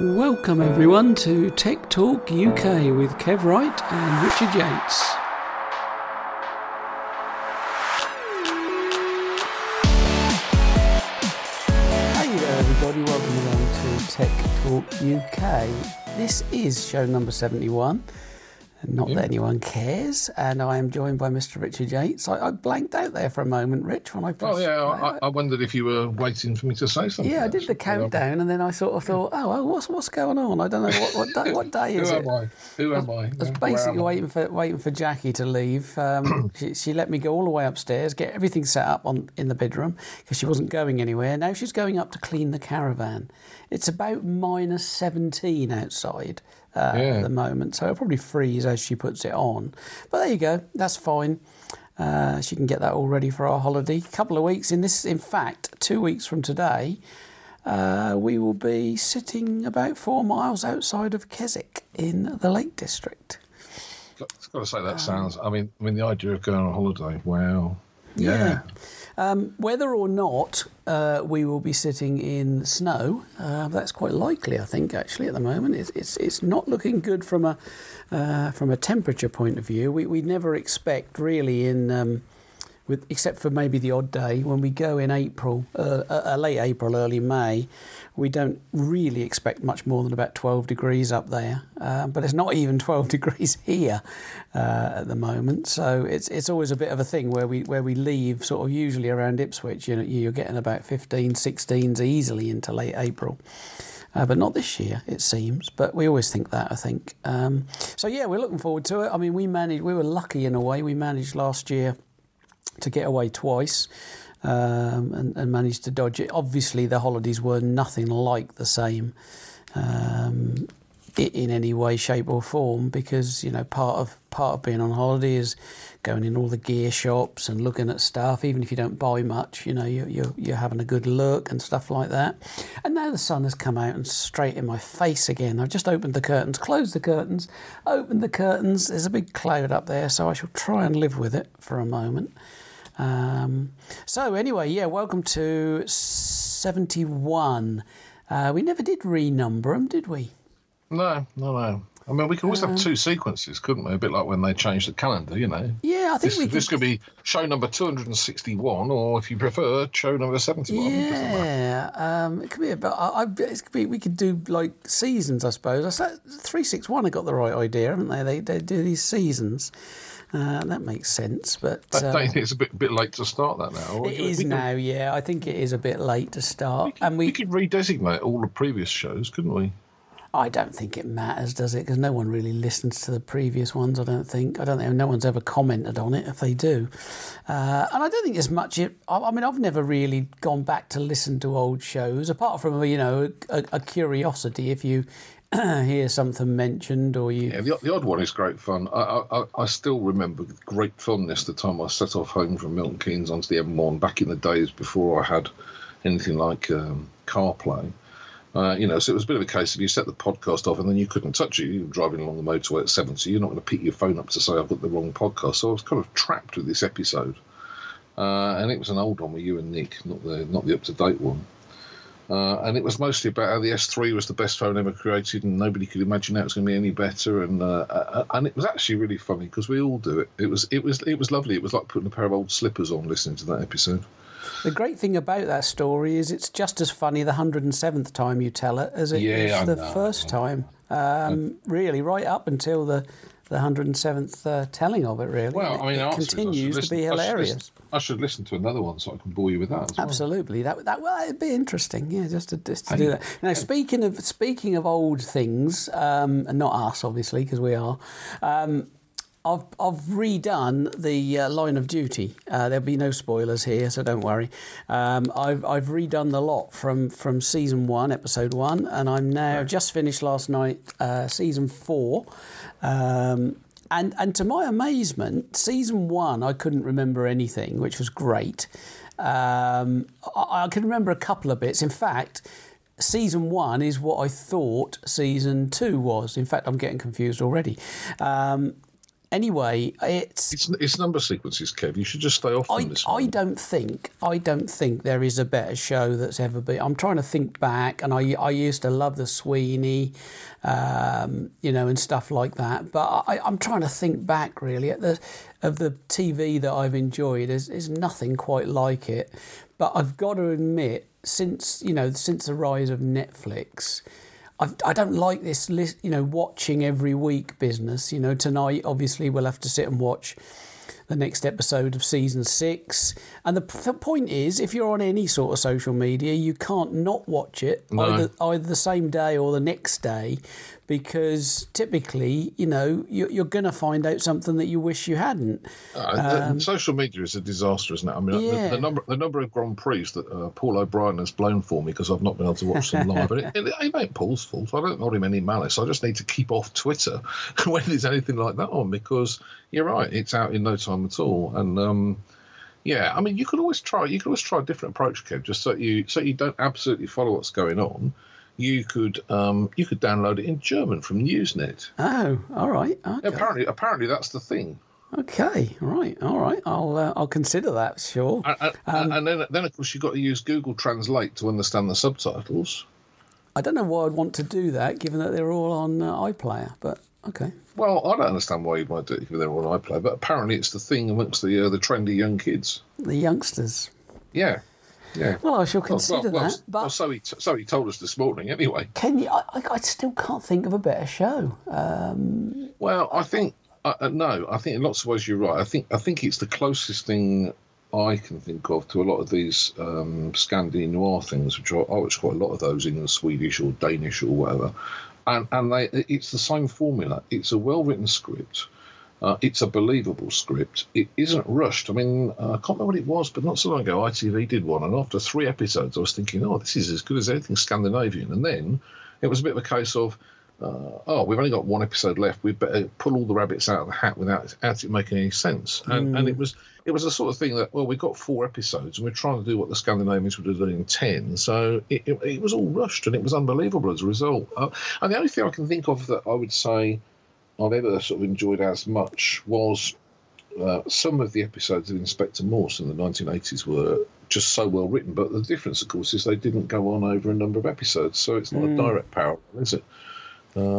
Welcome everyone to Tech Talk UK with Kev Wright and Richard Yates. Hey there everybody, welcome along to Tech Talk UK. This is show number 71. Not that anyone cares, and I am joined by Mr. Richard Yates. I, I blanked out there for a moment, Rich, when I pressed. Oh yeah, I, I wondered if you were waiting for me to say something. Yeah, I did the countdown, and then I sort of thought, oh, what's what's going on? I don't know what what day, what day is Who it. am I? Who am I? I was Yeah, basically where am I? waiting for waiting for Jackie to leave. Um, she, she let me go all the way upstairs, get everything set up on in the bedroom because she wasn't going anywhere. Now she's going up to clean the caravan. It's about minus seventeen outside uh, Yeah. at the moment, so it'll probably freeze as she puts it on. But there you go, that's fine. Uh, she can get that all ready for our holiday. A couple of weeks in this, in fact, two weeks from today. Uh, we will be sitting about four miles outside of Keswick in the Lake District. Got, got to say Um, that sounds. I mean, I mean the idea of going on holiday. Wow. Yeah. Um, whether or not uh, we will be sitting in snow, uh, that's quite likely. I think actually at the moment it's it's, it's not looking good from a uh, from a temperature point of view. We we never expect really in. Um, with, except for maybe the odd day when we go in April, uh, uh, late April, early May, we don't really expect much more than about 12 degrees up there. Uh, but it's not even 12 degrees here uh, at the moment, so it's it's always a bit of a thing where we where we leave sort of usually around Ipswich. You know, you're getting about 15, 16s easily into late April. Uh, but not this year, it seems. But we always think that, I think. Um, so yeah, we're looking forward to it. I mean, we managed. We were lucky in a way. We managed last year to get away twice um, and, and managed to dodge it. Obviously, the holidays were nothing like the same um, in any way, shape, or form because you know part of part of being on holiday is going in all the gear shops and looking at stuff. Even if you don't buy much, you know you're you're, you're having a good look and stuff like that. And now the sun has come out and straight in my face again. I've just opened the curtains, closed the curtains, opened the curtains. There's a big cloud up there, so I shall try and live with it for a moment. Um, so anyway, yeah, welcome to seventy one. Uh, we never did renumber them, did we? No, no, no. I mean, we could always Uh, have two sequences, couldn't we? A bit like when they changed the calendar, you know. Yeah, I think This, we could. this could be show number 261, or if you prefer, show number 71. Yeah, um, it could be about. I, I, it could be. We could do like seasons, I suppose. I said three six one. have got the right idea, haven't they? They they do these seasons. Uh, that makes sense, but I don't think it's a bit bit late to start that now. it is now. Yeah, I think it is a bit late to start, and We we. could redesignate all the previous shows, couldn't we? I don't think it matters, does it? Because no one really listens to the previous ones. I don't think. I don't think no one's ever commented on it. If they do, uh, and I don't think there's much. I, I mean, I've never really gone back to listen to old shows, apart from you know a, a curiosity. If you hear something mentioned or you, Yeah, the, the odd one is great fun. I, I, I still remember great fondness the time I set off home from Milton Keynes onto the M1 back in the days before I had anything like um, CarPlay. Uh, you know, so it was a bit of a case of you set the podcast off and then you couldn't touch it. You were driving along the motorway at 70. You're not going to pick your phone up to say, I've got the wrong podcast. So I was kind of trapped with this episode. Uh, and it was an old one with you and Nick, not the not the up to date one. Uh, and it was mostly about how the S3 was the best phone ever created, and nobody could imagine how it was going to be any better. And uh, uh, and it was actually really funny because we all do it. It was it was it was lovely. It was like putting a pair of old slippers on listening to that episode. the great thing about that story is it's just as funny the hundred and seventh time you tell it as it is Yeah, I the first time. Um, really, right up until the the hundred and seventh uh, telling of it. Really, Well, I mean, it afterwards, I should continues to listen- be I should hilarious. listen- I should listen to another one so I can bore you with that. As well. Absolutely, that that well, it'd be interesting, yeah, just to just to Hey. do that. Now, speaking of speaking of old things, um, and not us, obviously, because we are. Um, I've I've redone the uh, Line of Duty. Uh, there'll be no spoilers here, so don't worry. Um, I've I've redone the lot from from season one, episode one, and I'm now just finished last night, uh, season four. Um, and and to my amazement, season one I couldn't remember anything, which was great. Um, I, I can remember a couple of bits. In fact, season one is what I thought season two was. In fact, I'm getting confused already. Um, anyway, it's It's, it's number sequences, Kev. You should just stay off I, this I don't think I don't think there is a better show that's ever been. I'm trying to think back, and I I used to love the Sweeney, um, you know, and stuff like that. But I, I'm trying to think back really at the of the TV that I've enjoyed. There's, there's nothing quite like it. But I've got to admit, since you know, since the rise of Netflix. I've, I don't like this list, you know, watching every week business. You know, tonight obviously we'll have to sit and watch the next episode of season six. And the p- point is, if you're on any sort of social media, you can't not watch it No. either, either the same day or the next day, because typically, you know, you're, you're going to find out something that you wish you hadn't. Uh, the- social media is a disaster, isn't it? I mean, the- Um, Yeah. the, number the number of Grand Prix that uh, Paul O'Brien has blown for me because I've not been able to watch them live, and it, it, it ain't Paul's fault. I don't hold him any malice. I just need to keep off Twitter when there's anything like that on because you're right, it's out in no time at all. And um, yeah, I mean, you could always try. You could always try a different approach, Kev, just so you so you don't absolutely follow what's going on. You could um, you could download it in German from Usenet. Oh, all right. Okay. Apparently, apparently that's the thing. Okay. Right. All right. I'll uh, I'll consider that. Sure. And, and, Um, and then, then of course you've got to use Google Translate to understand the subtitles. I don't know why I'd want to do that, given that they're all on uh, iPlayer. But okay. Well, I don't understand why want to do it if they're on iPlayer, but apparently it's the thing amongst the uh, the trendy young kids. The youngsters. Yeah, yeah. Well, I shall consider well, well, that. But well, so he so he told us this morning. Anyway, can you? I, I- I still can't think of a better show. Um, well, I think uh, uh, no, I think in lots of ways you're right. I think I think it's the closest thing I can think of to a lot of these um, Scandi noir things, which I, I watch quite a lot of those in the Swedish or Danish or whatever. And and they it's the same formula. It's a well written script. Uh, it's a believable script. It isn't rushed. I mean, uh, I can't remember what it was, but not so long ago, ITV did one, and after three episodes, I was thinking, "Oh, this is as good as anything Scandinavian." And then it was a bit of a case of, uh, "Oh, we've only got one episode left. We better pull all the rabbits out of the hat without, without it making any sense." And, and it was it was the sort of thing that, well, we've got four episodes, and we're trying to do what the Scandinavians would have done in ten. So it, it, it was all rushed, and it was unbelievable as a result. Uh, and the only thing I can think of that I would say. I've ever sort of enjoyed as much was uh, some of the episodes of Inspector Morse in the 1980s were just so well written. But the difference, of course, is they didn't go on over a number of episodes, so it's not a direct parallel, is it?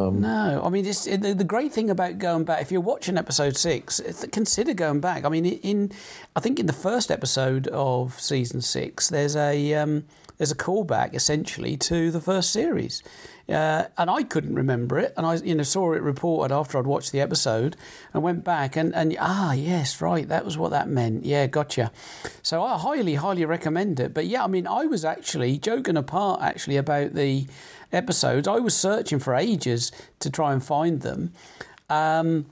No, I mean, it's, it, the, the great thing about going back, if you're watching episode six, consider going back. I mean, in I think in the first episode of season six, there's a um, there's a callback essentially to the first series. Uh, and I couldn't remember it, and I, you know, saw it reported after I'd watched the episode, and went back and, and ah, yes, right, that was what that meant. Yeah, gotcha. So I highly, highly recommend it. But yeah, I mean, I was actually joking apart actually about the episodes. I was searching for ages to try and find them. Um,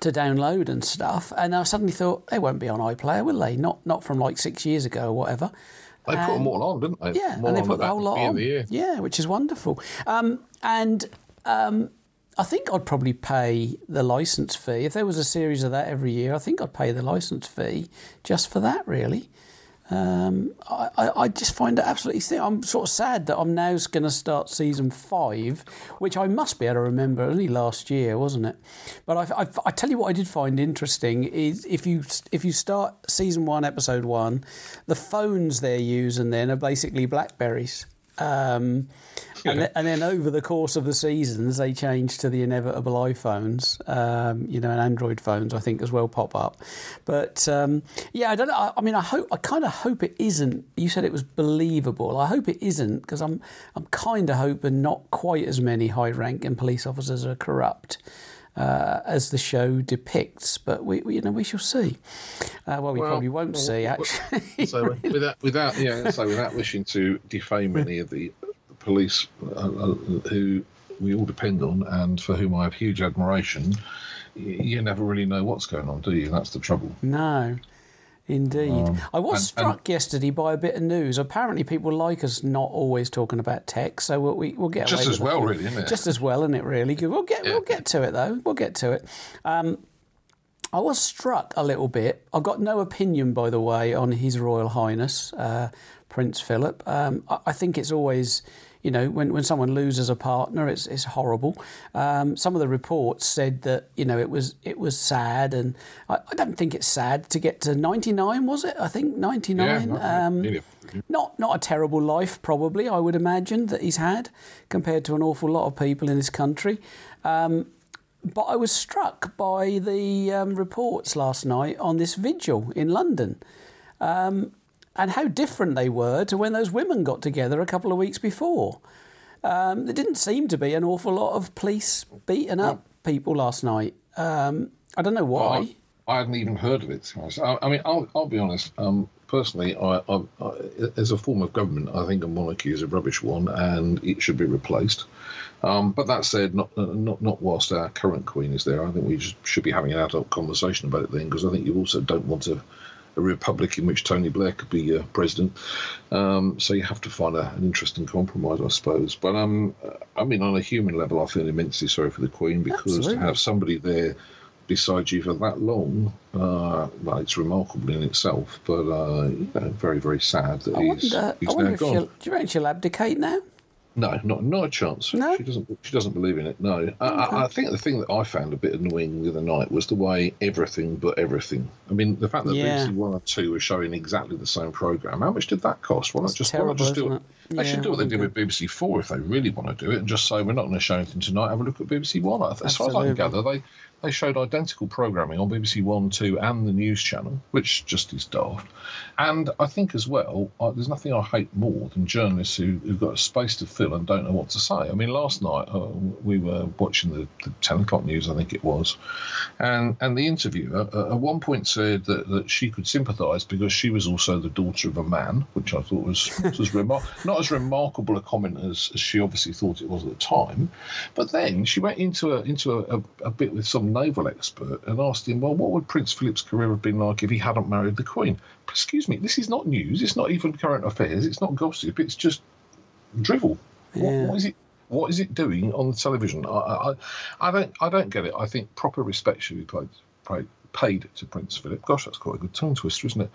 to download and stuff, and I suddenly thought they won't be on iPlayer, will they? Not not from like six years ago or whatever. They put them all on, didn't they? yeah, more and they put the whole lot on. the year. Yeah, which is wonderful. Um, and um, I think I'd probably pay the license fee if there was a series of that every year. I think I'd pay the license fee just for that. Really, um, I, I, just find it absolutely. I'm sort of sad that I'm now going to start season five, which I must be able to remember. Only last year, wasn't it? But I, I, I tell you what, I did find interesting is if you if you start season one, episode one, the phones they're using then are basically Blackberries. Um, and, then, and then over the course of the seasons, they change to the inevitable iPhones, um, you know, and Android phones, I think, as well pop up. But um, yeah, I don't know. I, I mean, I hope, I kind of hope it isn't. You said it was believable. I hope it isn't because I'm, I'm kind of hoping not quite as many high-ranking police officers are corrupt. Uh, as the show depicts, but we, we- you know, we shall see. Uh, well, we Well, probably won't well, see. Actually, So without, without, yeah, so without wishing to defame any of the police uh, uh, who we all depend on and for whom I have huge admiration, you never really know what's going on, do you? That's the trouble. No, indeed. I was and- struck yesterday by a bit of news. Apparently, people like us not always talking about tech, so we'll, we, we'll get Just as well, really, isn't it? Just as well, isn't it? Really, we'll get we'll get to it though. We'll get to it. Um, I was struck a little bit. I've got no opinion, by the way, on His Royal Highness uh, Prince Philip. Um, I, I think it's always, you know, when, when someone loses a partner, it's, it's horrible. Um, some of the reports said that, you know, it was it was sad. And I, I don't think it's sad to get to 99, was it? I think 99. Yeah, um, yeah. not, not a terrible life, probably, I would imagine, that he's had compared to an awful lot of people in this country. Um, but I was struck by the um, reports last night on this vigil in London um, and how different they were to when those women got together a couple of weeks before. Um, there didn't seem to be an awful lot of police beating up people last night. Um, I don't know why. I, I hadn't even heard of it. I, I mean, I'll, I'll, be honest. Um, personally, I, as a form of government, I think a monarchy is a rubbish one and it should be replaced. Um, but that said, not, not not whilst our current queen is there. I think we should be having an adult conversation about it then, because I think you also don't want a, a republic in which Tony Blair could be uh, president. Um, so you have to find a, an interesting compromise, I suppose. But um, I mean, on a human level, I feel immensely sorry for the queen because Absolutely. to have somebody there beside you for that long, uh, well, it's remarkable in itself. But uh, you know, very, very sad that I he's, wonder, he's I wonder now if gone. she'll, do you reckon she'll abdicate now? No, not not a chance. No? She doesn't. She doesn't believe in it. No, I, I, I think the thing that I found a bit annoying the other night was the way everything but everything. I mean, the fact that Yeah. BBC One and Two were showing exactly the same program. How much did that cost? Why not just, why not just do it? it? They Yeah, should do what they did with BBC Four if they really want to do it, and just say we're not going to show anything tonight. Have a look at BBC One. As far as I can gather, they they showed identical programming on BBC One, Two, and the news channel, which just is daft. And I think as well, uh, there's nothing I hate more than journalists who, who've got a space to fill and don't know what to say. I mean, last night uh, we were watching the, the 10 o'clock news, I think it was, and and the interviewer uh, at one point said that, that she could sympathise because she was also the daughter of a man, which I thought was, was remar- not as remarkable a comment as, as she obviously thought it was at the time. But then she went into a, into a, a, a bit with some naval expert and asked him, well, what would Prince Philip's career have been like if he hadn't married the Queen? Excuse me, this is not news. It's not even current affairs. It's not gossip. It's just drivel. What, what is it? What is it doing on television? I, I, I don't, I don't get it. I think proper respect should be paid, paid, paid to Prince Philip. Gosh, that's quite a good tongue twister, isn't it?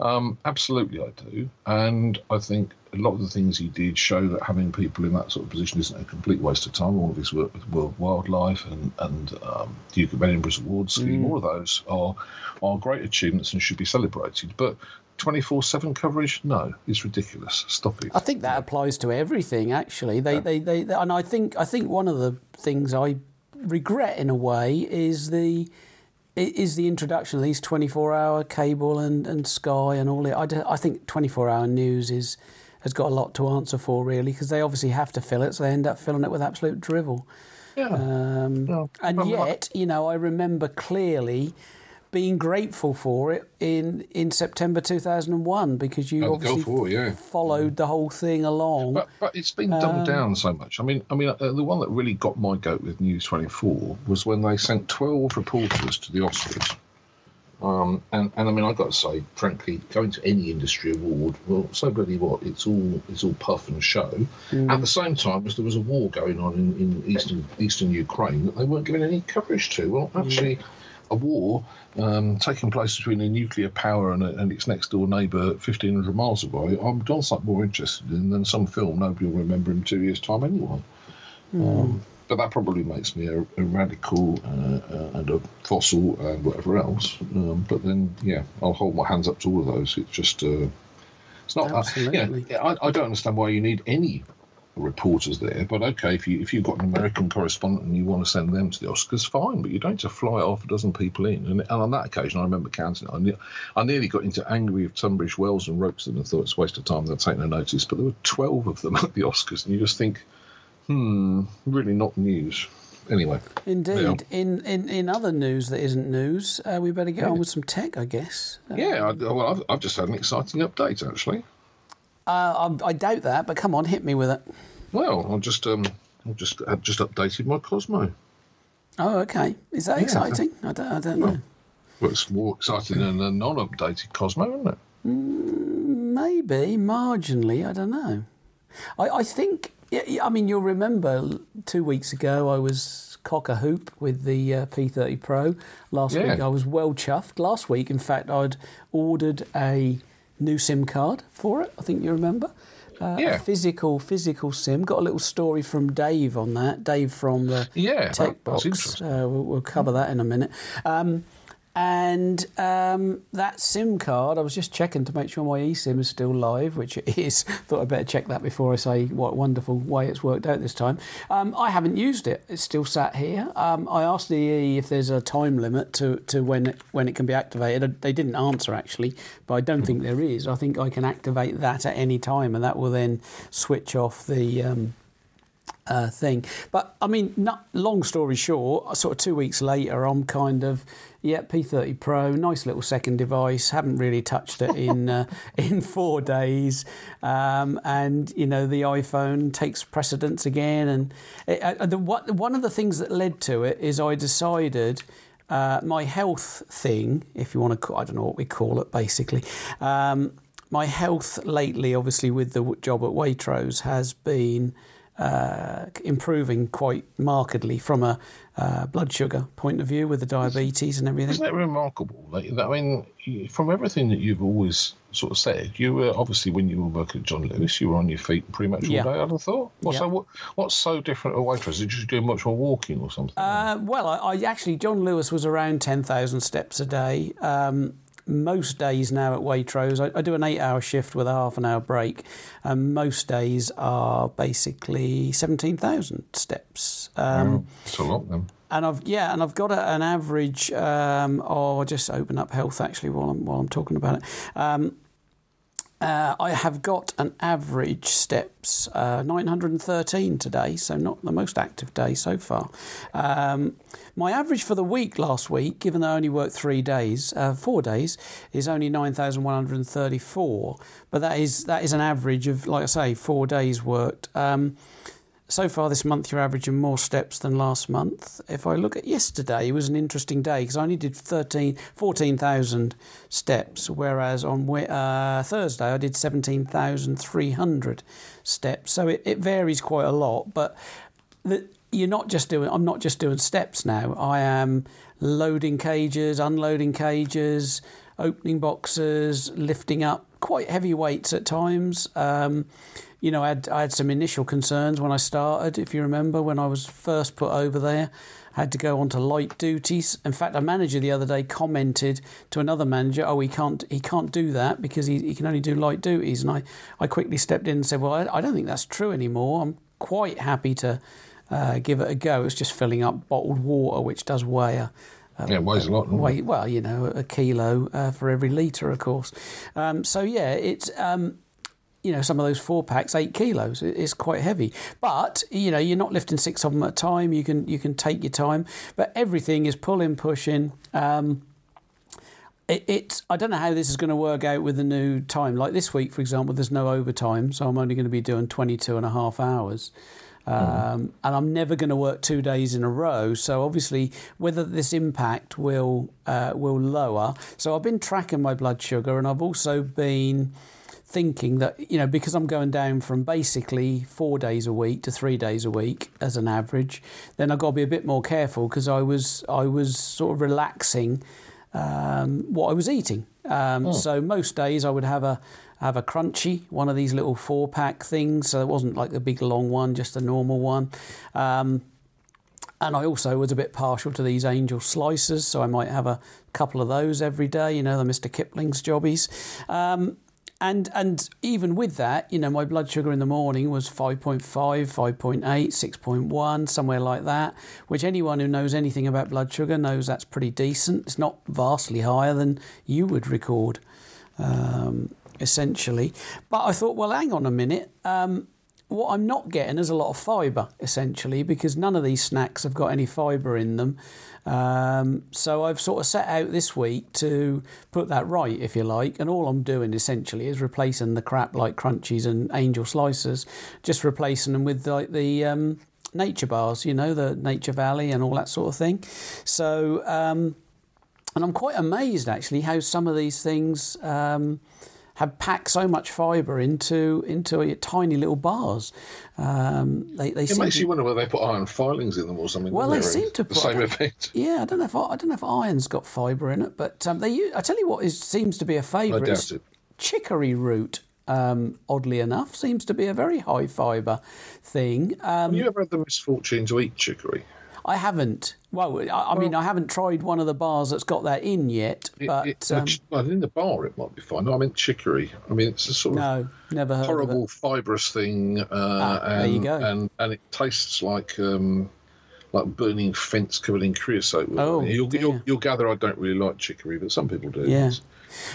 Um, absolutely, I do. And I think a lot of the things he did show that having people in that sort of position isn't a complete waste of time. All of his work with World Wildlife and and um, Duke of Edinburgh's award scheme, all of those are are great achievements and should be celebrated. But 24/7 coverage, no, it's ridiculous. Stop it. I think that applies to everything. Actually, they, they, they, they- and I think I think one of the things I regret in a way is the is the introduction of these twenty four hour cable and, and Sky and all it. I, do- I think twenty four hour news is has got a lot to answer for really because they obviously have to fill it, so they end up filling it with absolute drivel. Yeah. Um, Yeah. and yet, you know, I remember clearly being grateful for it in in September 2001 because you Oh, obviously War, yeah. followed the whole thing along. But, but it's been dumbed down so much. I mean, I mean, uh, the one that really got my goat with News 24 was when they sent 12 reporters to the Oscars. Um, and, and I mean, I've got to say, frankly, going to any industry award, well, so bloody what? It's all it's all puff and show. At the same time as there was a war going on in, in eastern eastern Ukraine that they weren't giving any coverage to. Well, actually, a war um, taking place between a nuclear power and, a, and its next door neighbour, 1,500 miles away, I'm something more interested in than some film nobody will remember in two years' time anyway. Um, but that probably makes me a, a radical uh, uh, and a fossil and whatever else. Um, but then, yeah, I'll hold my hands up to all of those. It's just, uh, it's not. Uh, Absolutely. yeah, I, I don't understand why you need any reporters there. But okay, if you if you've got an American correspondent and you want to send them to the Oscars, fine. But you don't just fly half a dozen people in. And, and on that occasion, I remember counting. it. I, ne- I nearly got into angry with Tunbridge Wells and roped them and thought it's a waste of time. They'll take no notice. But there were twelve of them at the Oscars, and you just think, hmm, really not news. Anyway, Indeed. In, in in other news that isn't news, uh, we better get on with some tech, I guess. Uh, yeah. I, well, I've, I've just had an exciting update actually. Uh, I, I doubt that, but come on, hit me with it. Well, I've just um, I've just I've just updated my Cosmo. Oh, okay. Is that exciting? I don't, I don't know. Well, it's more exciting than a non-updated Cosmo, isn't it? Maybe marginally. I don't know. I, I think. Yeah, yeah, I mean, you'll remember two weeks ago I was cock a hoop with the uh, P30 Pro. Last Yeah. week I was well chuffed. Last week, in fact, I'd ordered a new SIM card for it. I think you remember. Uh, Yeah. a physical physical sim. Got a little story from Dave on that. Dave from the Yeah, Tech Box. Uh, we'll, we'll cover that in a minute. Um, and um, that SIM card, I was just checking to make sure my eSIM is still live, which it is. Thought I'd better check that before I say what wonderful way it's worked out this time. Um, I haven't used it; it's still sat here. Um, I asked the EE if there's a time limit to, to when it, when it can be activated. They didn't answer actually, but I don't think there is. I think I can activate that at any time, and that will then switch off the. Uh, thing. But I mean, not, long story short, sort of two weeks later, I'm kind of yeah, P30 Pro, nice little second device. Haven't really touched it in uh, in four days, um, and you know the iPhone takes precedence again. And it, uh, the, what, one of the things that led to it is I decided. Uh, my health thing, if you want to, call, I don't know what we call it, basically. Um, my health lately, obviously, with the job at Waitrose, has been uh, improving quite markedly from a uh, blood sugar point of view with the diabetes and everything. Isn't it remarkable? Like, I mean, from everything that you've always sort of said, you were obviously when you were working at John Lewis, you were on your feet pretty much all Yeah. day. I'd have thought. What's Yeah. so what, What's so different at Waitrose? Did you do much more walking or something? Uh, well, I, I actually, John Lewis was around 10,000 steps a day. Um, most days now at Waitrose, I, I do an eight hour shift with a half an hour break, and most days are basically 17,000 steps. Um, it's a lot then. and I've yeah, and I've got a, an average. Um, oh, I'll just open up health actually while I'm while I'm talking about it. Um, uh, I have got an average steps uh, 913 today, so not the most active day so far. Um, my average for the week last week, given that I only worked three days, uh, four days, is only 9,134. But that is that is an average of, like I say, four days worked. Um, so far this month you're averaging more steps than last month. If I look at yesterday, it was an interesting day because I only did 13, 14,000 steps, whereas on uh, Thursday I did 17,300 steps. So it, it varies quite a lot, but the, you're not just doing, I'm not just doing steps now. I am loading cages, unloading cages, opening boxes, lifting up quite heavy weights at times. Um, you know, I had, I had some initial concerns when I started. If you remember, when I was first put over there, I had to go on to light duties. In fact, a manager the other day commented to another manager, "Oh, he can't, he can't do that because he, he can only do light duties." And I, I quickly stepped in and said, "Well, I, I don't think that's true anymore. I'm quite happy to uh, give it a go. It's just filling up bottled water, which does weigh a, yeah, it weighs a lot. doesn't it? weight, well, you know, a kilo uh, for every litre, of course. Um, so yeah, it's um, you know some of those four packs, eight kilos. It- It's quite heavy, but you know you're not lifting six of them at a time. You can you can take your time, but everything is pulling, pushing. Um, it, it's I don't know how this is going to work out with the new time. Like this week, for example, there's no overtime, so I'm only going to be doing 22 and a half hours. Um, and I'm never going to work two days in a row. So obviously, whether this impact will uh, will lower. So I've been tracking my blood sugar, and I've also been thinking that you know because I'm going down from basically four days a week to three days a week as an average, then I've got to be a bit more careful because I was I was sort of relaxing um, what I was eating. Um, So most days I would have a have a crunchy, one of these little four pack things. So it wasn't like the big long one, just a normal one. Um, and I also was a bit partial to these angel slices, so I might have a couple of those every day. You know, the Mr. Kipling's jobbies. Um, and and even with that, you know, my blood sugar in the morning was 5.5, 5.8, 6.1, somewhere like that, which anyone who knows anything about blood sugar knows that's pretty decent. It's not vastly higher than you would record, um, essentially. But I thought, well, hang on a minute. Um, what I'm not getting is a lot of fibre, essentially, because none of these snacks have got any fibre in them. Um, so I've sort of set out this week to put that right, if you like, and all I'm doing essentially is replacing the crap like crunchies and angel slicers, just replacing them with like the um, nature bars, you know, the Nature Valley and all that sort of thing. So, um, and I'm quite amazed actually how some of these things. Um, have packed so much fibre into into a tiny little bars. Um, they they It makes to- you wonder whether they put iron filings in them or something. Well, they seem to the put- same effect. Yeah, I don't know if I don't know if iron's got fibre in it, but um, they I tell you what is seems to be a favourite. I doubt it. Chicory root. um, oddly enough, seems to be a very high fibre thing. Um, Have you ever had the misfortune to eat chicory? I haven't. Well, I, I mean, I haven't tried one of the bars that's got that in yet, but it- um, well, in the bar it might be fine. No, I mean chicory. I mean it's a sort of no, never heard of horrible it. fibrous thing, uh, Ah, and, there you go. and and it tastes like um, like burning fence covered in creosote. Oh, you'll, you'll you'll gather I don't really like chicory, but some people do. Yeah.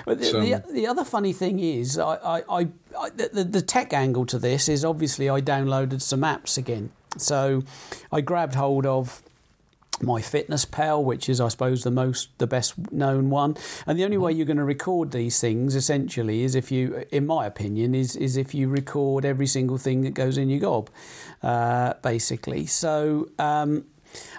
But the, So- the, the other funny thing is, I, I, I, I the, the tech angle to this is obviously I downloaded some apps again. So I grabbed hold of MyFitnessPal which is i suppose the most the best known one. And the only way you're going to record these things essentially is if you in my opinion is is if you record every single thing that goes in your gob uh, basically. So um,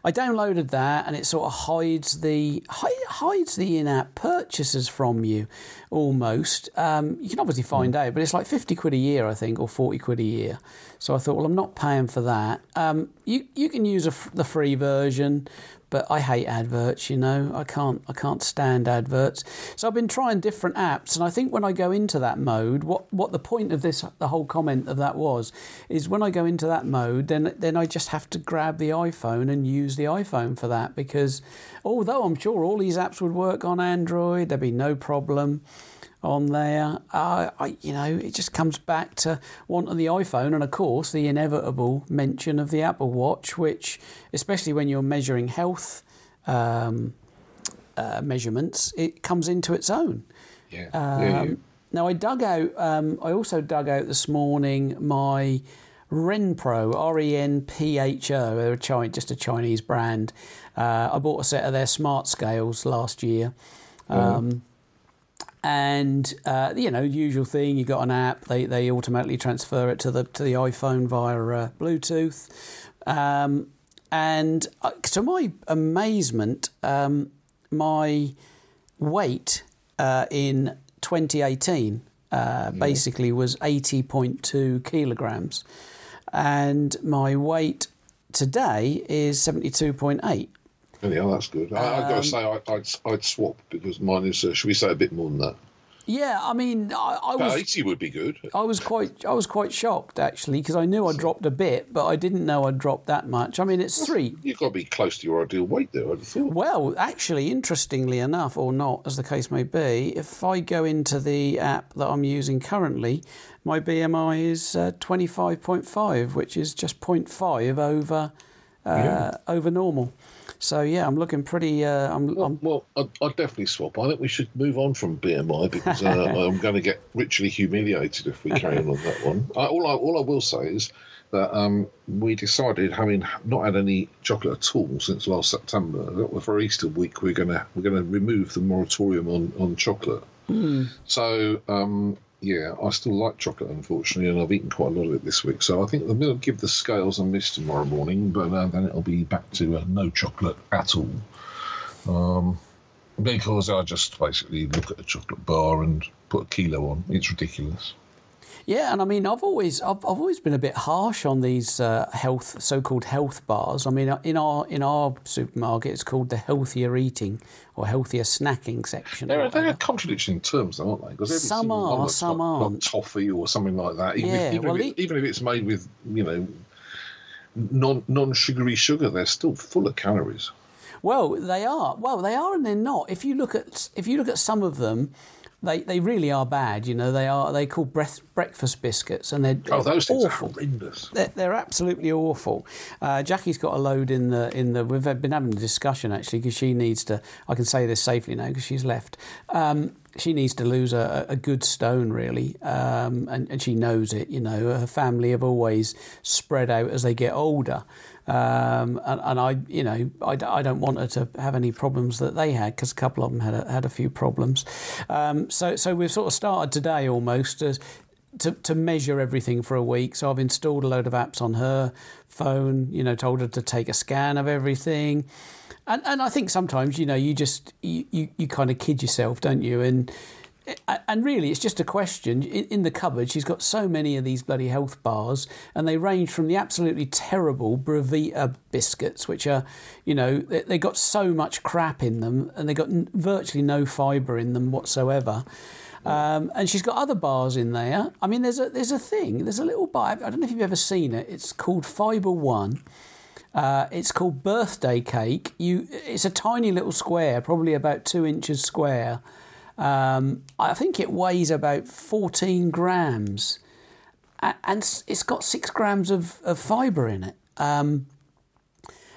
I downloaded that and it sort of hides the hides the in-app purchases from you almost. Um, you can obviously find out, but it's like fifty quid a year, I think, or forty quid a year. So I thought, well, I'm not paying for that. Um, you you can use f the free version, but I hate adverts. You know, I can't I can't stand adverts. So I've been trying different apps, and I think when I go into that mode, what what the point of this the whole comment of that was is when I go into that mode, then then I just have to grab the iPhone and use the iPhone for that because although I'm sure all these apps would work on Android, there'd be no problem on there. Uh, I, you know, it just comes back to wanting the iPhone, and of course, the inevitable mention of the Apple Watch, which, especially when you're measuring health um, uh, measurements, it comes into its own. Yeah. Um, yeah. Now, I dug out. Um, I also dug out this morning my Renpho, R E N P H O. They're a just a Chinese brand. Uh, I bought a set of their smart scales last year. Um, and uh, you know, usual thing. You got an app. They they automatically transfer it to the to the iPhone via uh, Bluetooth. Um, and uh, to my amazement, um, my weight uh, in 2018 uh, basically was 80.2 kilograms, and my weight today is 72.8. Anyhow, that's good. I, I've Um, got to say, I, I'd, I'd swap because mine is, uh, should we say, a bit more than that? Yeah, I mean, I, I was 80 would be good. I was quite I was quite shocked actually because I knew I dropped a bit, but I didn't know I'd dropped that much. I mean, it's three. You've got to be close to your ideal weight there, I'd thought. Well, actually, interestingly enough, or not, as the case may be, if I go into the app that I'm using currently, my BMI is uh, 25.5, which is just 0.5 over uh, Yeah. over normal. So yeah, I'm looking pretty. Uh, I'm, Well, I'm well I'd, I'd definitely swap. I think we should move on from BMI because uh, I'm going to get richly humiliated if we carry on on that one. I, all, I, all I will say is that um, we decided, having not had any chocolate at all since last September, that for Easter week we're going to we're going to remove the moratorium on, on chocolate. So um, yeah, I still like chocolate, unfortunately, and I've eaten quite a lot of it this week. So I think I'm going to give the scales a miss tomorrow morning, but uh, then it'll be back to uh, no chocolate at all. Um, because I just basically look at a chocolate bar and put a kilo on. It's ridiculous. Yeah, and I mean, I've always, I've, I've always been a bit harsh on these uh, health, so-called health bars. I mean, uh, in our in our supermarket, it's called the healthier eating or healthier snacking section. They're, they're whatever. contradicting terms, though, aren't they? Because Some are, some like, like aren't. toffee or something like that. Even, Yeah, if, even, well, if it, even if it's made with you know non non sugary sugar, they're still full of calories. Well, they are. Well, they are, and they're not. If you look at if you look at some of them, they, they really are bad. You know, they are they call breath, breakfast biscuits, and they're, Oh, those things awful. are horrendous. They're, they're absolutely awful. Uh, Jackie's got a load in the in the. We've been having a discussion actually because she needs to. I can say this safely now because she's left. Um, she needs to lose a, a good stone really, um, and, and she knows it. You know, her family have always spread out as they get older. Um, and, and I, you know, I, I don't want her to have any problems that they had because a couple of them had a, had a few problems. Um, so, so we've sort of started today almost as to, to measure everything for a week. So I've installed a load of apps on her phone, you know, told her to take a scan of everything. And, and I think sometimes, you know, you just, you, you, you kind of kid yourself, don't you? And, and really, it's just a question. In, the cupboard, she's got so many of these bloody health bars, and they range from the absolutely terrible Belvita biscuits, which are, you know, they, they got so much crap in them, and they've got virtually no fibre in them whatsoever. Um, and she's got other bars in there. I mean, there's a there's a thing. There's a little bar. I don't know if you've ever seen it. It's called Fibre One. Uh, it's called birthday cake. You, it's a tiny little square, probably about two inches square. Um, I think it weighs about 14 grams, and it's got six grams of, of fibre in it. Um,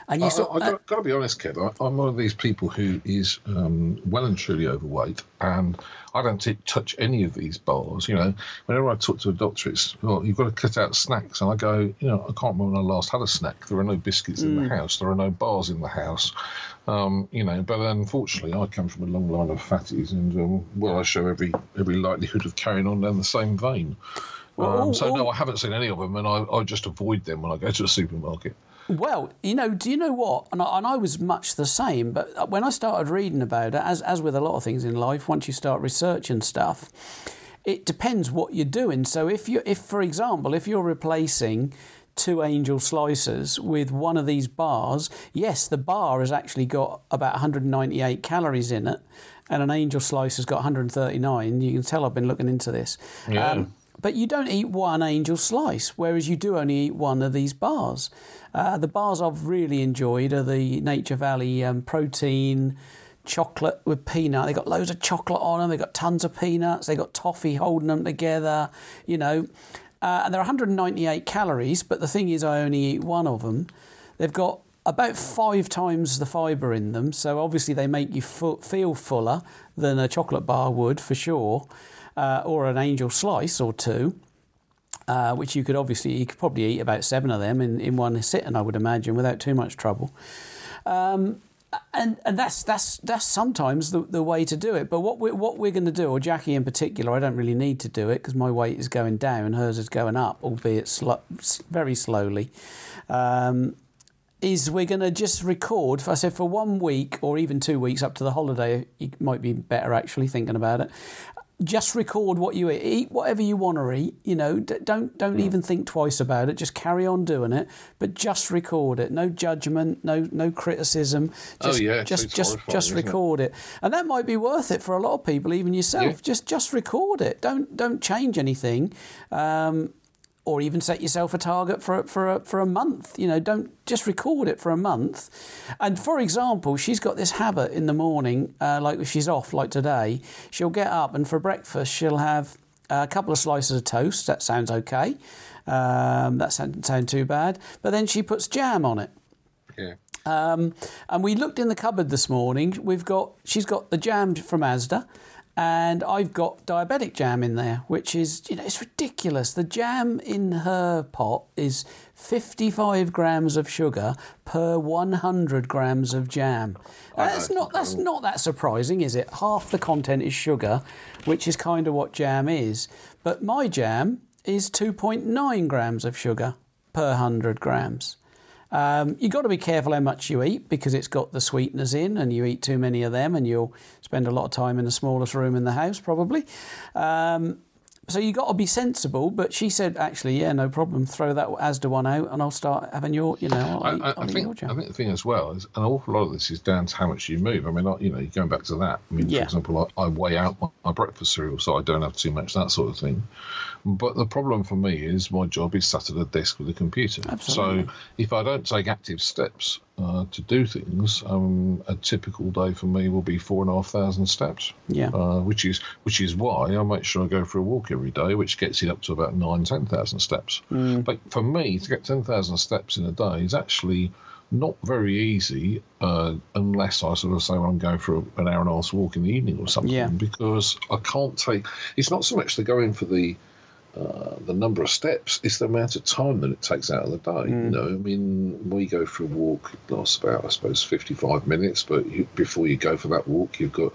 and you I, saw, I, I got, got, to be honest, Kev. I, am one of these people who is um, well and truly overweight, and I don't t- touch any of these bars. You know, whenever I talk to a doctor, it's well, you've got to cut out snacks, and I go, you know, I can't remember when I last had a snack. There are no biscuits mm. in the mm. house. There are no bars in the house. Um, you know, but unfortunately, I come from a long line of fatties, and um, well, I show every every likelihood of carrying on down the same vein. Um, so no, I haven't seen any of them, and I, I just avoid them when I go to a supermarket. Well, you know, do you know what? And I, and I, was much the same. But when I started reading about it, as as with a lot of things in life, once you start researching stuff, it depends what you're doing. So if you, if for example, if you're replacing two angel slices with one of these bars, yes, the bar has actually got about 198 calories in it, and an angel slice has got 139. You can tell I've been looking into this. Yeah. Um, but you don't eat one angel slice, whereas you do only eat one of these bars. Uh, the bars I've really enjoyed are the Nature Valley um, protein chocolate with peanut. They've got loads of chocolate on them. They've got tons of peanuts. They've got toffee holding them together. You know, uh, and they're 198 calories. But the thing is, I only eat one of them. They've got about five times the fibre in them, so obviously they make you feel fuller than a chocolate bar would for sure, uh, or an angel slice or two uh, which you could obviously you could probably eat about seven of them in, in one sitting, I would imagine, without too much trouble. Um, and and that's that's that's sometimes the, the way to do it. But what we're what we're going to do, or Jackie in particular, I don't really need to do it because my weight is going down, hers is going up, albeit sl- very slowly. Um, is we're going to just record. I said for one week or even two weeks up to the holiday, it might be better actually thinking about it just record what you eat. Eat whatever you want to eat. You know, don't don't mm. even think twice about it. Just carry on doing it, but just record it. No judgment, no no criticism. Oh, just, oh yeah, just just just record it? it? and that might be worth it for a lot of people, even yourself. Yeah. Just just record it. Don't don't change anything. Um, or even set yourself a target for for a, for a month. You know, don't just record it for a month. And for example, she's got this habit in the morning, uh, like if she's off, like today, she'll get up and for breakfast she'll have a couple of slices of toast. That sounds okay. Um, that doesn't sound too bad. But then she puts jam on it. Yeah. Um, and we looked in the cupboard this morning. We've got she's got the jam from Asda and I've got diabetic jam in there, which is, you know, it's ridiculous. The jam in her pot is 55 grams of sugar per 100 grams of jam. That's not that's not that surprising, is it? Half the content is sugar, which is kind of what jam is. But my jam is 2.9 grams of sugar per 100 grams. Um, you've got to be careful how much you eat because it's got the sweeteners in, and you eat too many of them, and you'll spend a lot of time in the smallest room in the house, probably. Um, so you got to be sensible. But she said, actually, yeah, no problem. Throw that Asda one out, and I'll start having your, you know, I'll I, I, I think, I think the thing as well is an awful lot of this is down to how much you move. I mean, you know, you're going back to that. I mean, yeah. for example, I, I weigh out my, my, breakfast cereal, so I don't have too much that sort of thing. But the problem for me is my job is sat at a desk with a computer. Absolutely. So if I don't take active steps uh, to do things, um, a typical day for me will be four and a half thousand steps. Yeah. Uh, which is which is why I make sure I go for a walk every day, which gets it up to about nine, ten thousand steps. Mm. But for me to get ten thousand steps in a day is actually not very easy uh, unless I sort of say well, I'm going for an hour and a half walk in the evening or something yeah. because I can't take. It's not so much the going for the uh, the number of steps, it's the amount of time that it takes out of the day. Mm. You know, I mean, we go for a walk, it lasts about, I suppose, 55 minutes, but you, before you go for that walk, you've got,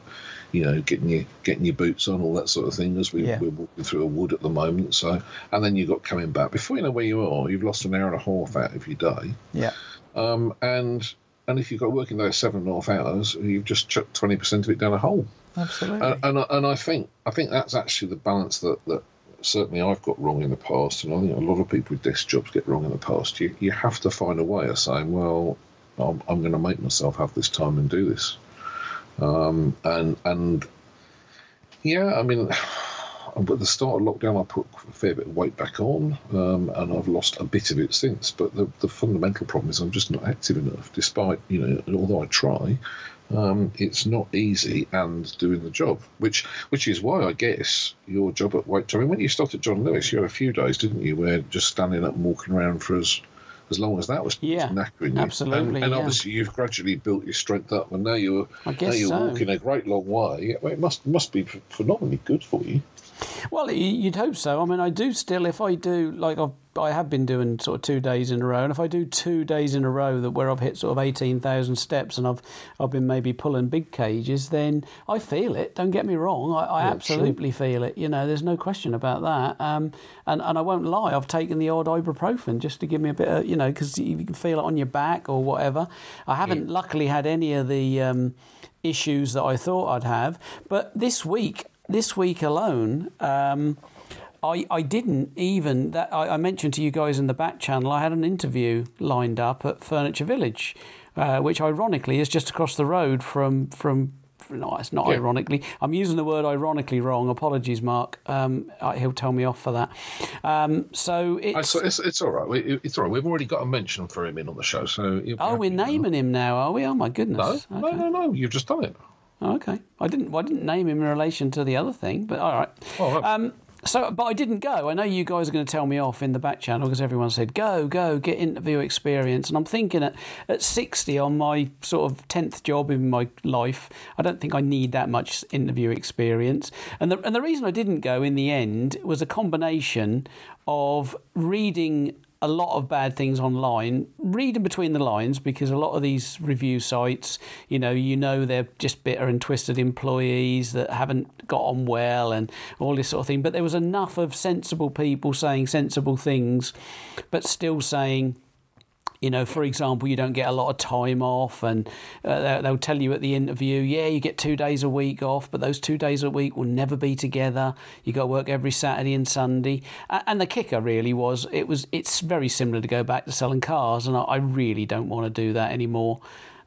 you know, getting your getting your boots on, all that sort of thing, as we, yeah. we're walking through a wood at the moment. So, and then you've got coming back. Before you know where you are, you've lost an hour and a half out of your day. Yeah. Um, and and if you've got working day seven and a half hours, you've just chucked 20% of it down a hole. Absolutely. And, and, and I think I think that's actually the balance that, that certainly I've got wrong in the past, and I think a lot of people with desk jobs get wrong in the past. You you have to find a way of saying, well, I'm, I'm going to make myself have this time and do this, um, and and yeah, I mean. at the start of lockdown, I put a fair bit of weight back on, um, and I've lost a bit of it since. But the, the fundamental problem is I'm just not active enough, despite you know, although I try. Um, it's not easy and doing the job, which which is why I guess your job at Weight. I mean, when you started John Lewis, you had a few days, didn't you, where just standing up and walking around for as as long as that was yeah, knackering you. Absolutely. And, and yeah. obviously, you've gradually built your strength up, and now you're I now you're so. walking a great long way. It must must be phenomenally good for you. Well, you'd hope so. I mean, I do still, if I do, like I've, I have been doing sort of two days in a row, and if I do two days in a row that where I've hit sort of 18,000 steps and I've, I've been maybe pulling big cages, then I feel it. Don't get me wrong. I, I absolutely feel it. You know, there's no question about that. Um, and, and I won't lie, I've taken the odd ibuprofen just to give me a bit of, you know, because you can feel it on your back or whatever. I haven't luckily had any of the um, issues that I thought I'd have. But this week, this week alone, um, I, I didn't even that I, I mentioned to you guys in the back channel. I had an interview lined up at Furniture Village, uh, which ironically is just across the road from from. No, it's not Yeah. ironically. I'm using the word ironically wrong. Apologies, Mark. Um, he'll tell me off for that. Um, so it's. it's, it's all right. We- It's all right. We've already got a mention for him in on the show, so. Oh, we're naming him now, are we? Oh my goodness. no, Okay. no, no. You've just done it. Oh, okay. I didn't. Well, I didn't name him in relation to the other thing, but all right. Oh, right. Um, so, but I didn't go. I know you guys are going to tell me off in the back channel because everyone said go, go, get interview experience, and I'm thinking at at 60 on my sort of 10th job in my life, I don't think I need that much interview experience. And the and the reason I didn't go in the end was a combination of reading a lot of bad things online. Reading between the lines because a lot of these review sites, you know, you know they're just bitter and twisted employees that haven't got on well and all this sort of thing. But there was enough of sensible people saying sensible things, but still saying you know, for example, you don't get a lot of time off, and uh, they'll- tell you at the interview, yeah, you get two days a week off, but those two days a week will never be together. You got to work every Saturday and Sunday. And the kicker really was it was it's very similar to go back to selling cars, and I, really don't want to do that anymore.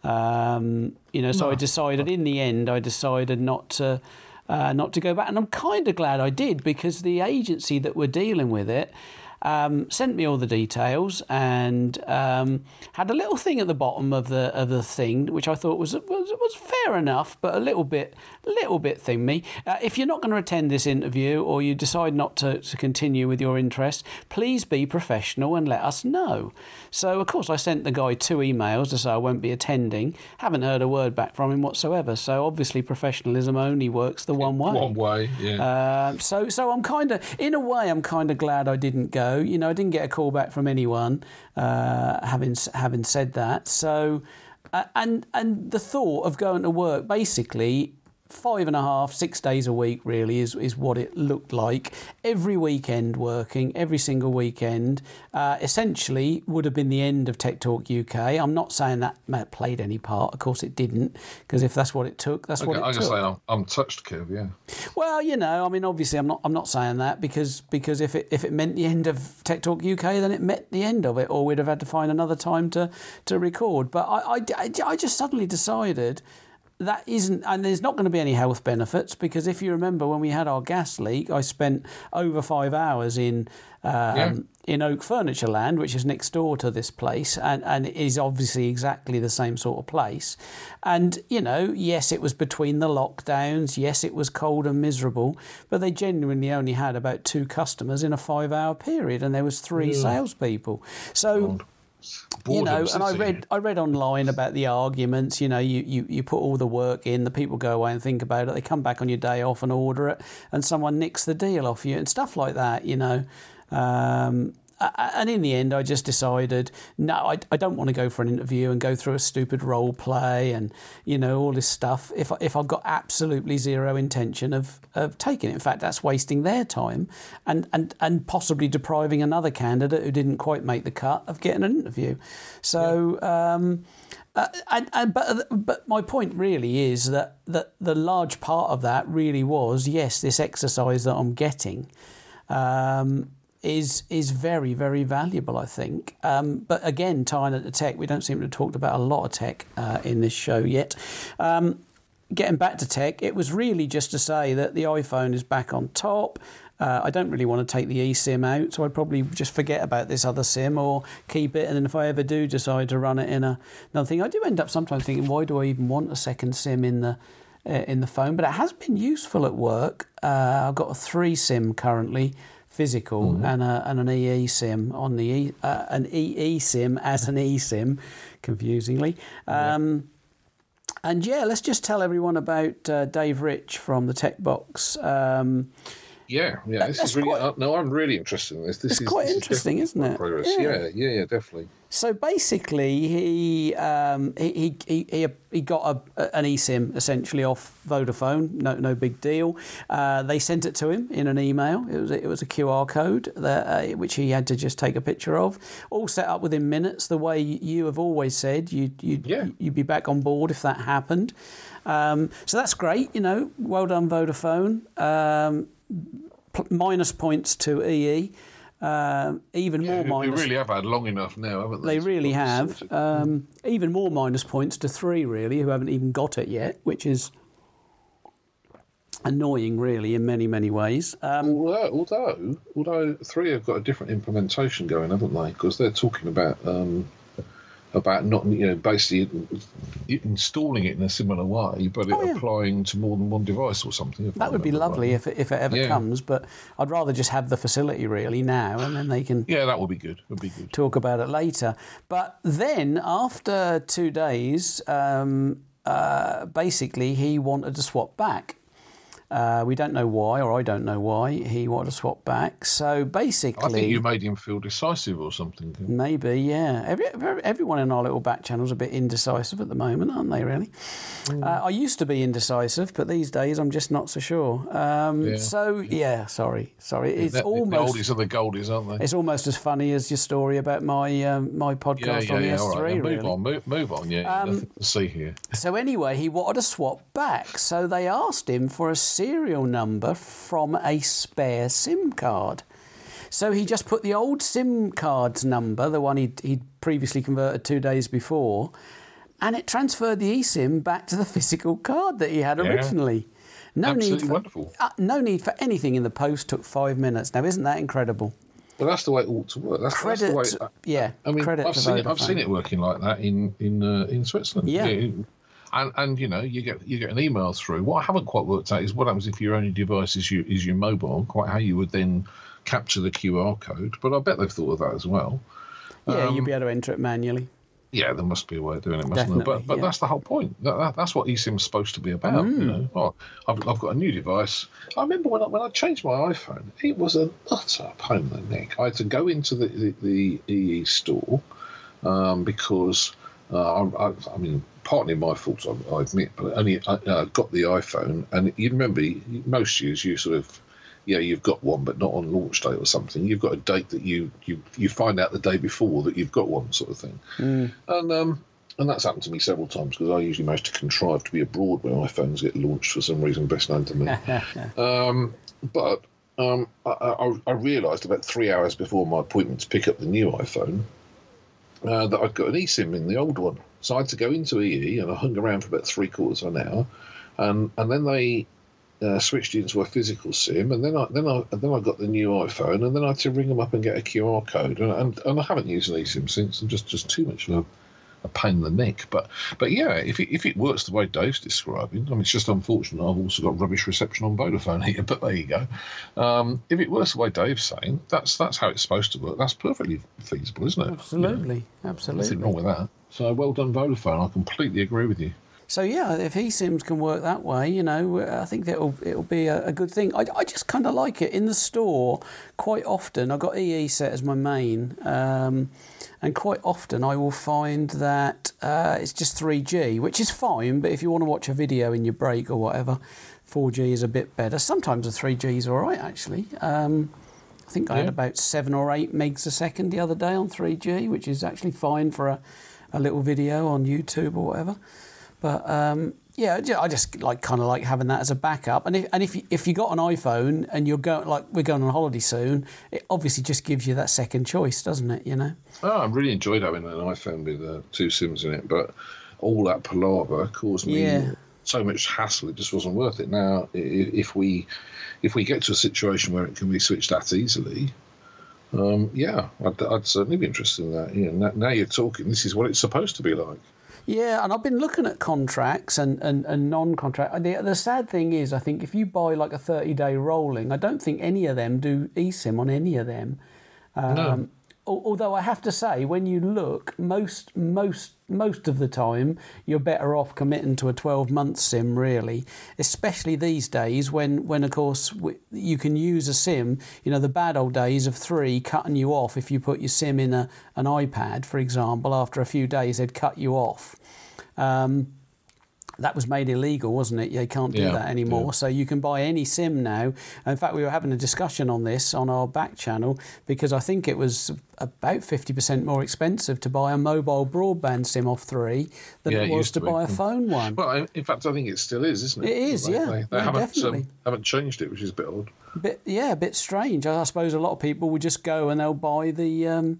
Um, you know, so I decided in the end, I decided not to. Uh, not to go back, and I'm kind of glad I did because the agency that we're dealing with it um, sent me all the details and um, had a little thing at the bottom of the of the thing, which I thought was was, was fair enough, but a little bit little bit thingy. Uh, if you're not going to attend this interview or you decide not to, to continue with your interest, please be professional and let us know. So of course I sent the guy two emails to say I won't be attending. Haven't heard a word back from him whatsoever. So obviously professionalism only works the one way. One way, yeah. Um, so, so I'm kind of, in a way, I'm kind of glad I didn't go. You know, I didn't get a call back from anyone. Uh, having having said that, so uh, and and the thought of going to work basically five and a half, six days a week really is, is what it looked like. Every weekend working, every single weekend, uh, essentially would have been the end of Tech Talk UK. I'm not saying that played any part. Of course it didn't, because if that's what it took, that's Okay, what it I took. can say I'm, I'm touched, Kev. Yeah. Well, you know, I mean, obviously, I'm not. I'm not saying that because because if it if it meant the end of Tech Talk UK, then it meant the end of it, or we'd have had to find another time to to record. But I I, I- I just suddenly decided that isn't, and there's not going to be any health benefits because if you remember when we had our gas leak, I spent over five hours in. Um, Yeah. In Oak Furniture Land, which is next door to this place, and, and it is obviously exactly the same sort of place. And, you know, yes, it was between the lockdowns. Yes, it was cold and miserable, but they genuinely only had about two customers in a five hour period, and there was three salespeople. So, you know, and I read I read online about the arguments. You know, you, you, you put all the work in, the people go away and think about it. They come back on your day off and order it, and someone nicks the deal off you and stuff like that. You know. Um, and in the end, I just decided no, I, I don't want to go for an interview and go through a stupid role play and you know all this stuff. If if I've got absolutely zero intention of, of taking it, in fact, that's wasting their time and, and and possibly depriving another candidate who didn't quite make the cut of getting an interview. So. Um, uh, and, and but but my point really is that that the large part of that really was yes, this exercise that I'm getting. Um, is is very very valuable, I think. Um, but again, tying it to tech, we don't seem to have talked about a lot of tech uh, in this show yet. Um, getting back to tech, it was really just to say that the iPhone is back on top. Uh, I don't really want to take the eSIM out, so I'd probably just forget about this other SIM or keep it. And then if I ever do decide to run it in a, another thing, I do end up sometimes thinking, why do I even want a second SIM in the uh, in the phone? But it has been useful at work. Uh, I've got a three SIM currently, physical, mm-hmm. and, a, and an EE SIM on the e, uh, an EE SIM as an eSIM, confusingly. Um, yeah. And yeah, let's just tell everyone about uh, Dave Rich from the Tech Box. Um, yeah, yeah. This is really quite, uh, no. I'm really interested in this. This is quite this interesting, is isn't it? Progress. Yeah. yeah, yeah, yeah, definitely. So basically, he um, he, he, he he got a, an eSIM essentially off Vodafone. No, no big deal. Uh, they sent it to him in an email. It was it was a QR code that uh, which he had to just take a picture of. All set up within minutes. The way you have always said you you yeah. you'd be back on board if that happened. Um, so that's great. You know, well done Vodafone. Um, minus points to EE. Uh, even yeah, more minus. They really have had long enough now, haven't they? They really have. Um, even more minus points to three, really, who haven't even got it yet, which is annoying, really, in many, many ways. Um, although, although, although three have got a different implementation going, haven't they? Because they're talking about um, about not you know basically installing it in a similar way, but oh, yeah. applying to more than one device or something. That would be lovely right. if it, if it ever yeah. comes. But I'd rather just have the facility really now, and then they can. Yeah, that would be good. Would be good. Talk about it later. But then after two days, um, uh, basically he wanted to swap back. Uh, we don't know why, or I don't know why he wanted to swap back. So basically, I think you made him feel decisive or something. Maybe, yeah. Every, everyone in our little back channel is a bit indecisive at the moment, aren't they? Really. Mm. Uh, I used to be indecisive, but these days I'm just not so sure. Um, yeah. So yeah, sorry, sorry. It's the, almost the oldies are the goldies, aren't they? It's almost as funny as your story about my um, my podcast yeah, yeah, on the yeah, S3. Right. Move really. on, move, move on. Yeah, um, see here. So anyway, he wanted to swap back, so they asked him for a serial number from a spare SIM card. So he just put the old SIM card's number, the one he'd, he'd previously converted two days before, and it transferred the eSIM back to the physical card that he had yeah. originally. No Absolutely need for, wonderful. Uh, no need for anything in the post. Took five minutes. Now, isn't that incredible? Well, that's the way it ought to work. That's, credit, that's the way. yeah, I mean, I've seen it. I've seen it working like that in in uh, in Switzerland. Yeah. yeah and and you know you get you get an email through. What I haven't quite worked out is what happens if your only device is your is your mobile. Quite how you would then capture the QR code. But I bet they've thought of that as well. Yeah, um, you'd be able to enter it manually. Yeah, there must be a way of doing it, mustn't Definitely, there? But but yeah. that's the whole point. That, that, that's what eSIM's supposed to be about. Mm. You know, oh, I've, I've got a new device. I remember when I, when I changed my iPhone, it was an utter pain in the neck. I had to go into the the, the EE store um, because uh, I, I, mean, partly my fault, I, I admit, but only I uh, got the iPhone, and you remember most years you sort of, yeah, you've got one, but not on launch day or something. You've got a date that you you you find out the day before that you've got one, sort of thing. Mm. And um, and that's happened to me several times because I usually manage to contrive to be abroad when iPhones get launched for some reason, best known to me. um, but um, I, I, I realised about three hours before my appointment to pick up the new iPhone uh, that I'd got an eSIM in the old one. So I had to go into EE and I hung around for about three quarters of an hour, and and then they uh, switched into a physical SIM, and then I then I then I got the new iPhone, and then I had to ring them up and get a QR code, and and, and I haven't used an eSIM since. I'm just just too much of a a pain in the neck. But but yeah, if it, if it works the way Dave's describing, I mean, it's just unfortunate. I've also got rubbish reception on Vodafone here, but there you go. Um, if it works the way Dave's saying, that's that's how it's supposed to work. That's perfectly feasible, isn't it? Absolutely, you know, absolutely. Nothing wrong with that. So well done, Vodafone. I completely agree with you. So yeah, if eSIMs can work that way, you know, I think it'll it'll be a, a good thing. I, I just kind of like it in the store. Quite often, I've got EE set as my main, um, and quite often I will find that uh, it's just 3G, which is fine. But if you want to watch a video in your break or whatever, 4G is a bit better. Sometimes the 3G is all right actually. Um, I think I had about seven or eight megs a second the other day on 3G, which is actually fine for a, a little video on YouTube or whatever. But um, yeah, I just like kind of like having that as a backup. And if and if you, if you got an iPhone and you're going like we're going on holiday soon, it obviously just gives you that second choice, doesn't it? You know. Oh, I really enjoyed having an iPhone with uh, two SIMs in it, but all that palaver caused me. Yeah. so much hassle. It just wasn't worth it. Now, if we if we get to a situation where it can be switched that easily, um, yeah, I'd, I'd, certainly be interested in that. You know, now you're talking. This is what it's supposed to be like. Yeah, and I've been looking at contracts and, and, and non contract. The, the sad thing is, I think if you buy like a 30 day rolling, I don't think any of them do eSIM on any of them. Um, no although I have to say, when you look, most most most of the time, you're better off committing to a 12 month sim, really. Especially these days, when when of course you can use a sim. You know, the bad old days of three cutting you off if you put your sim in a an iPad, for example. After a few days, they'd cut you off. Um, that was made illegal, wasn't it? You can't do yeah, that anymore. Yeah. So you can buy any SIM now. In fact, we were having a discussion on this on our back channel because I think it was about 50% more expensive to buy a mobile broadband SIM off three than yeah, it was to, to buy a phone one. Well, in fact, I think it still is, isn't it? It is, they, yeah. They, they haven't, definitely. Um, haven't changed it, which is a bit odd. Bit, yeah, a bit strange. I suppose a lot of people would just go and they'll buy the. Um,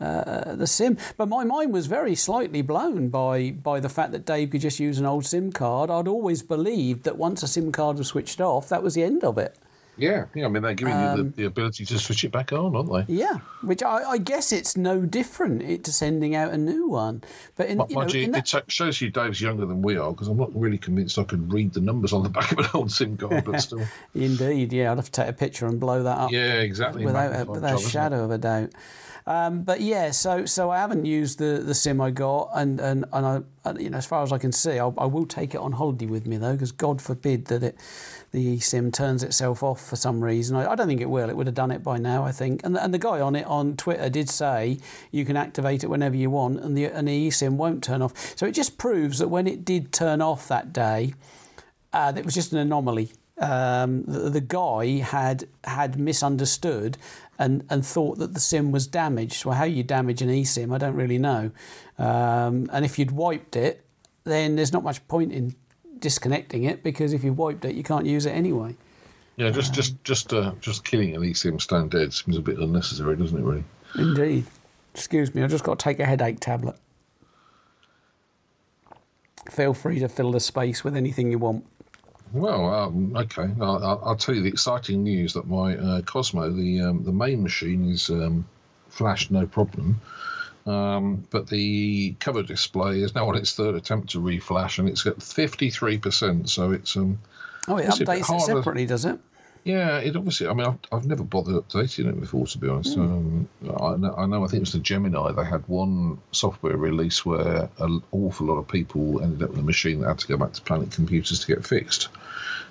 uh, the SIM. But my mind was very slightly blown by by the fact that Dave could just use an old SIM card. I'd always believed that once a SIM card was switched off, that was the end of it. Yeah, yeah. I mean, they're giving um, you the, um, the, ability to switch it back on, aren't they? Yeah, which I, I guess it's no different to sending out a new one. But in, you know, you, in that... it shows you Dave's younger than we are because I'm not really convinced I could read the numbers on the back of an old SIM card, but still. Indeed, yeah. I'd have to take a picture and blow that up. Yeah, exactly. Without, a, without a shadow of a doubt. Um, but yeah, so so I haven't used the, the sim I got, and and, and I you know as far as I can see, I'll, I will take it on holiday with me though, because God forbid that it the sim turns itself off for some reason. I, I, don't think it will. It would have done it by now, I think. And and the guy on it on Twitter did say you can activate it whenever you want, and the and the eSIM won't turn off. So it just proves that when it did turn off that day, uh, it was just an anomaly. Um, the, the, guy had had misunderstood and, and thought that the sim was damaged. Well, how you damage an eSIM, I don't really know. Um, and if you'd wiped it, then there's not much point in disconnecting it because if you wiped it, you can't use it anyway. Yeah, just um, just just uh, just killing an eSIM stone dead seems a bit unnecessary, doesn't it? Really. Indeed. Excuse me, I've just got to take a headache tablet. Feel free to fill the space with anything you want. Well, um, okay. I'll, I'll, tell you the exciting news that my uh, Cosmo, the um, the main machine, is um, flashed no problem. Um, but the cover display is now on its third attempt to reflash, and it's at fifty three percent. So it's um. Oh, it updates it separately, does it? Yeah, it obviously. I mean, I've, I've never bothered updating it before, to be honest. Mm. Um, I, know, I know. I think it was the Gemini. They had one software release where an awful lot of people ended up with a machine that had to go back to Planet Computers to get fixed.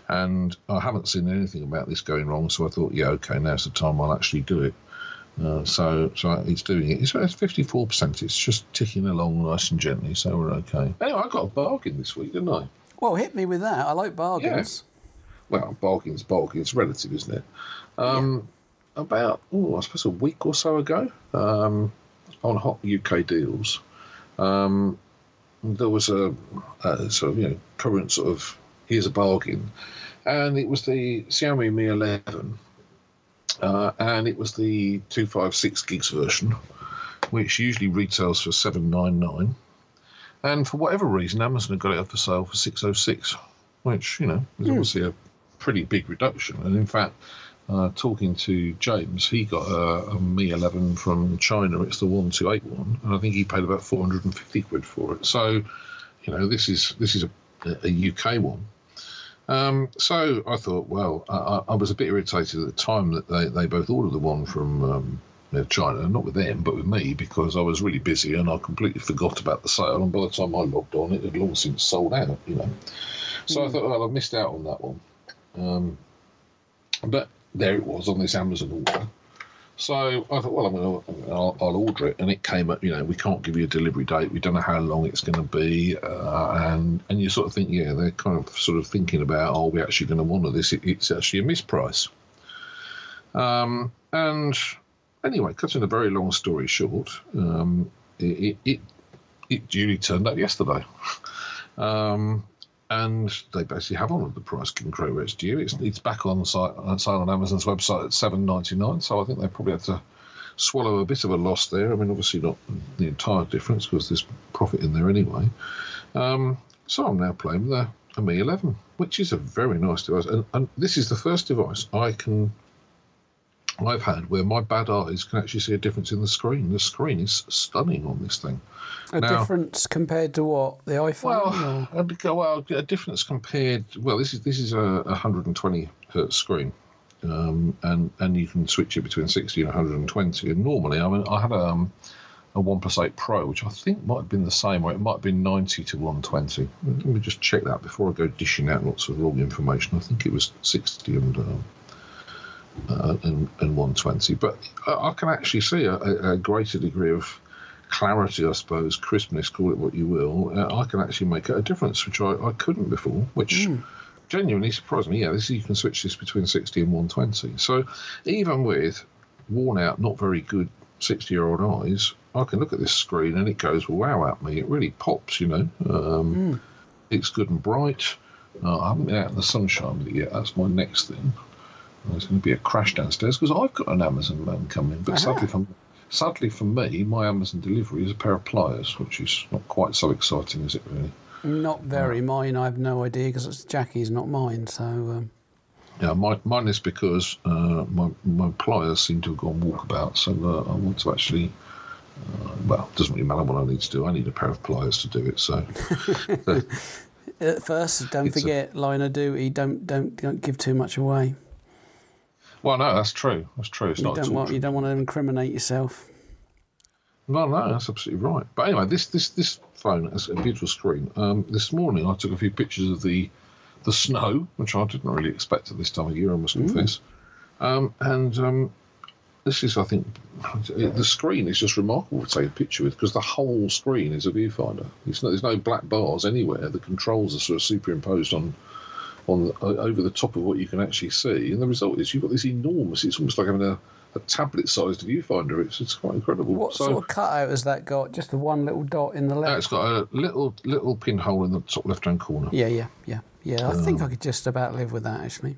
And I haven't seen anything about this going wrong, so I thought, yeah, okay, now's the time I'll actually do it. Uh, so, so it's doing it. It's fifty four percent. It's just ticking along nice and gently, so we're okay. Anyway, I got a bargain this week, didn't I? Well, hit me with that. I like bargains. Well, bargain's bargain. It's relative, isn't it? Um, yeah. About, oh, I suppose a week or so ago, um, on Hot UK Deals, um, there was a, a, sort of, you know, current sort of, here's a bargain. And it was the Xiaomi Mi 11. Uh, and it was the 256 gigs version, which usually retails for 799 and for whatever reason, Amazon had got it up for sale for 606, which, you know, is mm. obviously a pretty big reduction. And in fact, uh, talking to James, he got a, a Mi 11 from China. It's the 1281, and I think he paid about 450 quid for it. So, you know, this is this is a, a UK one. Um, so I thought, well, I, I, was a bit irritated at the time that they, they both ordered the one from um, China, not with them, but with me, because I was really busy and I completely forgot about the sale. And by the time I logged on, it had long since sold out, you know. So mm. I thought, well, I've missed out on that one. Um, but there it was on this Amazon order. So I thought, well, I'm gonna, I'll, I'll, order it, and it came up. You know, we can't give you a delivery date. We don't know how long it's going to be, uh, and and you sort of think, yeah, they're kind of sort of thinking about, oh, we're actually going to honour this. It, it's actually a misprice. Um, and anyway, cutting a very long story short, um, it, it, it duly turned up yesterday. Um, and they basically have honoured the price where it's due. It's, it's back on site, on sale on Amazon's website at seven ninety nine. So I think they probably had to swallow a bit of a loss there. I mean, obviously not the entire difference because there's profit in there anyway. Um, so I'm now playing the Mi 11, which is a very nice device. And, and this is the first device I can I've had where my bad eyes can actually see a difference in the screen. The screen is stunning on this thing. A now, difference compared to what the iPhone? Well, a, well, a difference compared. Well, this is this is a 120 hertz screen, um, and and you can switch it between 60 and 120. And normally, I mean, I had a um, a OnePlus 8 Pro, which I think might have been the same, or it might have been 90 to 120. Let me just check that before I go dishing out lots of wrong information. I think it was 60 and. Um, uh, and, and 120. But I, I can actually see a, a, greater degree of clarity, I suppose, crispness, call it what you will. Uh, I can actually make a difference, which I, I couldn't before, which. Mm. Genuinely surprised me. Yeah, this you can switch this between 60 and 120. So, even with worn out, not very good 60 year old eyes, I can look at this screen and it goes wow at me. It really pops, you know. Um, mm. It's good and bright. Uh, I haven't been out in the sunshine with it yet. That's my next thing. There's going to be a crash downstairs because I've got an Amazon man coming. But uh-huh. sadly, for, sadly for me, my Amazon delivery is a pair of pliers, which is not quite so exciting, is it really? Not very. Mine, I have no idea because it's Jackie's, not mine. So. Um... Yeah, my, mine is because uh, my my pliers seem to have gone walkabout, so uh, I want to actually. Uh, well, it doesn't really matter what I need to do. I need a pair of pliers to do it. So. At first, don't forget a... line of duty. Don't don't don't give too much away. Well, no, that's true. That's true. It's you not don't want, You don't want to incriminate yourself. No, no, that's absolutely right. But anyway, this this this phone has a beautiful screen. Um, this morning, I took a few pictures of the the snow, which I didn't really expect at this time of year. I must confess. Um, and um, this is, I think, the screen is just remarkable to take a picture with because the whole screen is a viewfinder. Not, there's no black bars anywhere. The controls are sort of superimposed on on over the top of what you can actually see, and the result is you've got this enormous. It's almost like having a, a tablet-sized viewfinder. It's it's quite incredible. What so, sort of cutout has that got? Just the one little dot in the left. It's got a little little pinhole in the top left-hand corner. Yeah, yeah, yeah, yeah. I um, think I could just about live with that actually.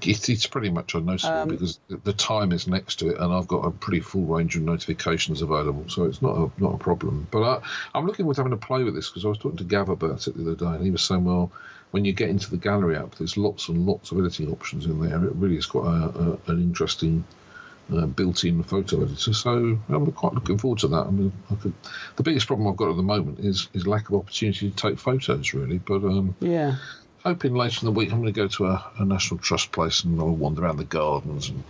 It, it's pretty much unnoticeable um, because the time is next to it, and I've got a pretty full range of notifications available, so it's not a not a problem. But I, am looking forward to having to play with this because I was talking to Gav about it the other day, and he was saying, well when you get into the gallery app, there's lots and lots of editing options in there. It really is quite a, a, an interesting uh, built-in photo editor. So I'm quite looking forward to that. I mean, I could, the biggest problem I've got at the moment is is lack of opportunity to take photos, really. But um, yeah, hoping later in the week I'm going to go to a, a National Trust place and I'll wander around the gardens and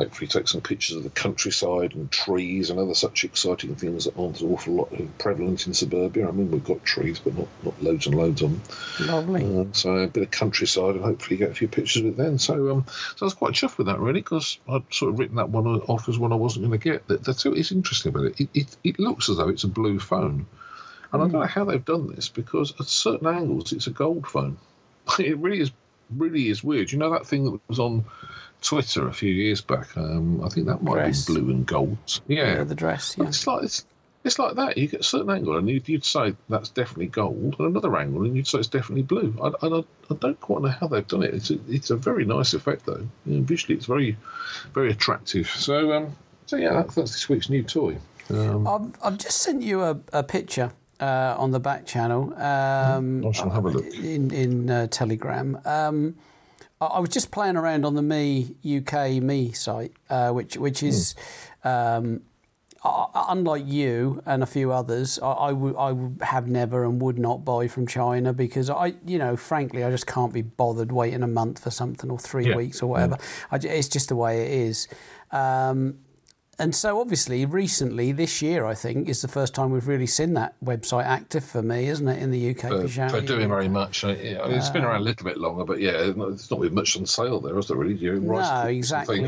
hopefully take some pictures of the countryside and trees and other such exciting things that aren't an awful lot prevalent in suburbia. I mean, we've got trees, but not, not loads and loads of them. Lovely. Uh, so a bit of countryside and hopefully get a few pictures of it then. So, um, so I was quite chuffed with that really because I'd sort of written that one off as one I wasn't going to get. That, that's what is interesting about it. It, it. it looks as though it's a blue phone. And mm. I don't know how they've done this because at certain angles it's a gold phone. it really is really is weird. You know that thing that was on Twitter a few years back. Um, I think that might dress. be blue and gold. Yeah, yeah the dress. Yeah. It's like it's, it's like that. You get a certain angle, and you'd, you'd, say that's definitely gold, and another angle, and you'd say it's definitely blue. I, I, I don't quite know how they've done it. It's a, it's a very nice effect, though. You know, visually, it's very very attractive. So, um, so yeah, that, that's this week's new toy. Um, I've, I've just sent you a, a picture uh, on the back channel. Um, I shall have a look in in uh, Telegram. Um, I was just playing around on the Mi UK Mi site, uh, which which is. Mm. Um, unlike you and a few others, I, I, would I would have never and would not buy from China because I, you know, frankly, I just can't be bothered waiting a month for something or three yeah. weeks or whatever. Yeah. I, it's just the way it is. Um, and so, obviously, recently this year, I think is the first time we've really seen that website active for me, isn't it, in the UK? For, for doing very much. It's been around a little bit longer, but yeah, it's not been much on sale there, is there? Really, you no, exactly.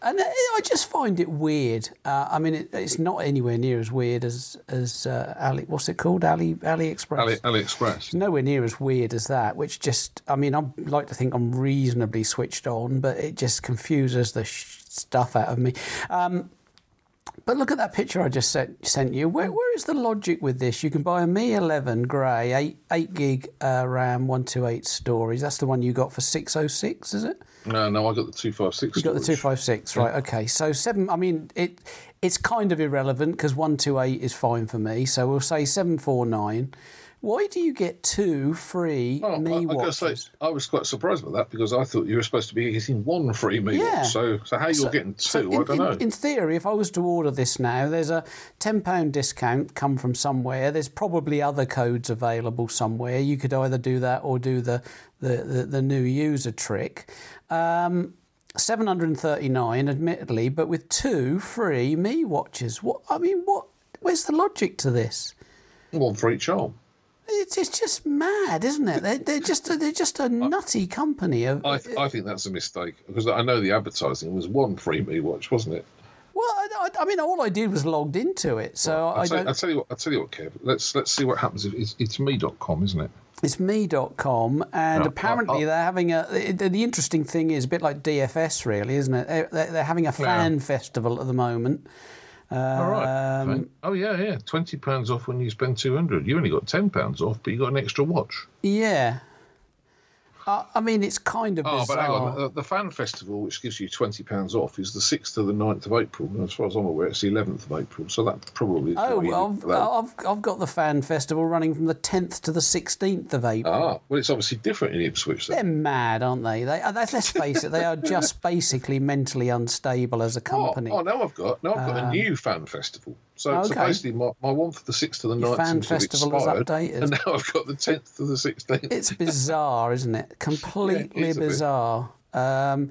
And I just find it weird. Uh, I mean, it, it's not anywhere near as weird as as uh, Ali. What's it called? Ali AliExpress. Ali, AliExpress. It's nowhere near as weird as that. Which just, I mean, I like to think I'm reasonably switched on, but it just confuses the sh- stuff out of me. Um, but look at that picture I just sent, sent you. Where, where is the logic with this? You can buy a Mi 11 grey, 8, 8 gig uh, RAM, 128 stories. That's the one you got for 606, is it? No, no, I got the 256. You got the 256, right, yeah. okay. So 7, I mean, it it's kind of irrelevant because 128 is fine for me. So we'll say 749 Why do you get two free Oh, Mi I, I, watches? say, I was quite surprised by that because I thought you were supposed to be getting one free Mi Yeah. watch. So, so how you're So- getting two, so I in, don't know. in, in theory, if I was to order this now, there's a ten pound discount come from somewhere. There's probably other codes available somewhere. You could either do that or do the the, the, the new user trick. Um, 739 admittedly but with two free Mi watches what i mean what where's the logic to this one for each arm. It's, it's just mad isn't it they're, they're just a, they're just a nutty company of, I, th- I think that's a mistake because I know the advertising was one free Mi watch, wasn't it? well I, I- I mean all i did was logged into it so i I'll, tell, don't I'll tell you what. I'll tell you what, Kev. Let's let's see what happens. If it's, it's mi.com, isn't it? It's mi.com, and No, apparently I'll- they're having a. The, the interesting thing is a bit like DFS, really, isn't it? They're, they're they're having a fan festival at the moment. All right. Um. Oh yeah, yeah. Twenty pounds off when you spend two hundred. You only got ten pounds off, but you got an extra watch. Yeah. Uh, I mean, it's kind of Oh, bizarre. but hang on. The, the fan festival, which gives you twenty pounds off, is the sixth to the 9th of April. And as far as I'm aware, it's the eleventh of April. So that probably. Is Oh, well, need for that. I've, I've, I've got the fan festival running from the 10th to the 16th of April. Ah, well, it's obviously different in Ipswich. They're mad, aren't they? they uh, let's face it, they are just basically mentally unstable as a Oh, company. oh, now I've got now I've got a new fan festival. So, so basically, my, my one for the sixth to the 9th fan seems to have festival is expired, updated. and now I've got the tenth to the sixteenth. It's bizarre, isn't it? Completely bit. bizarre. Um,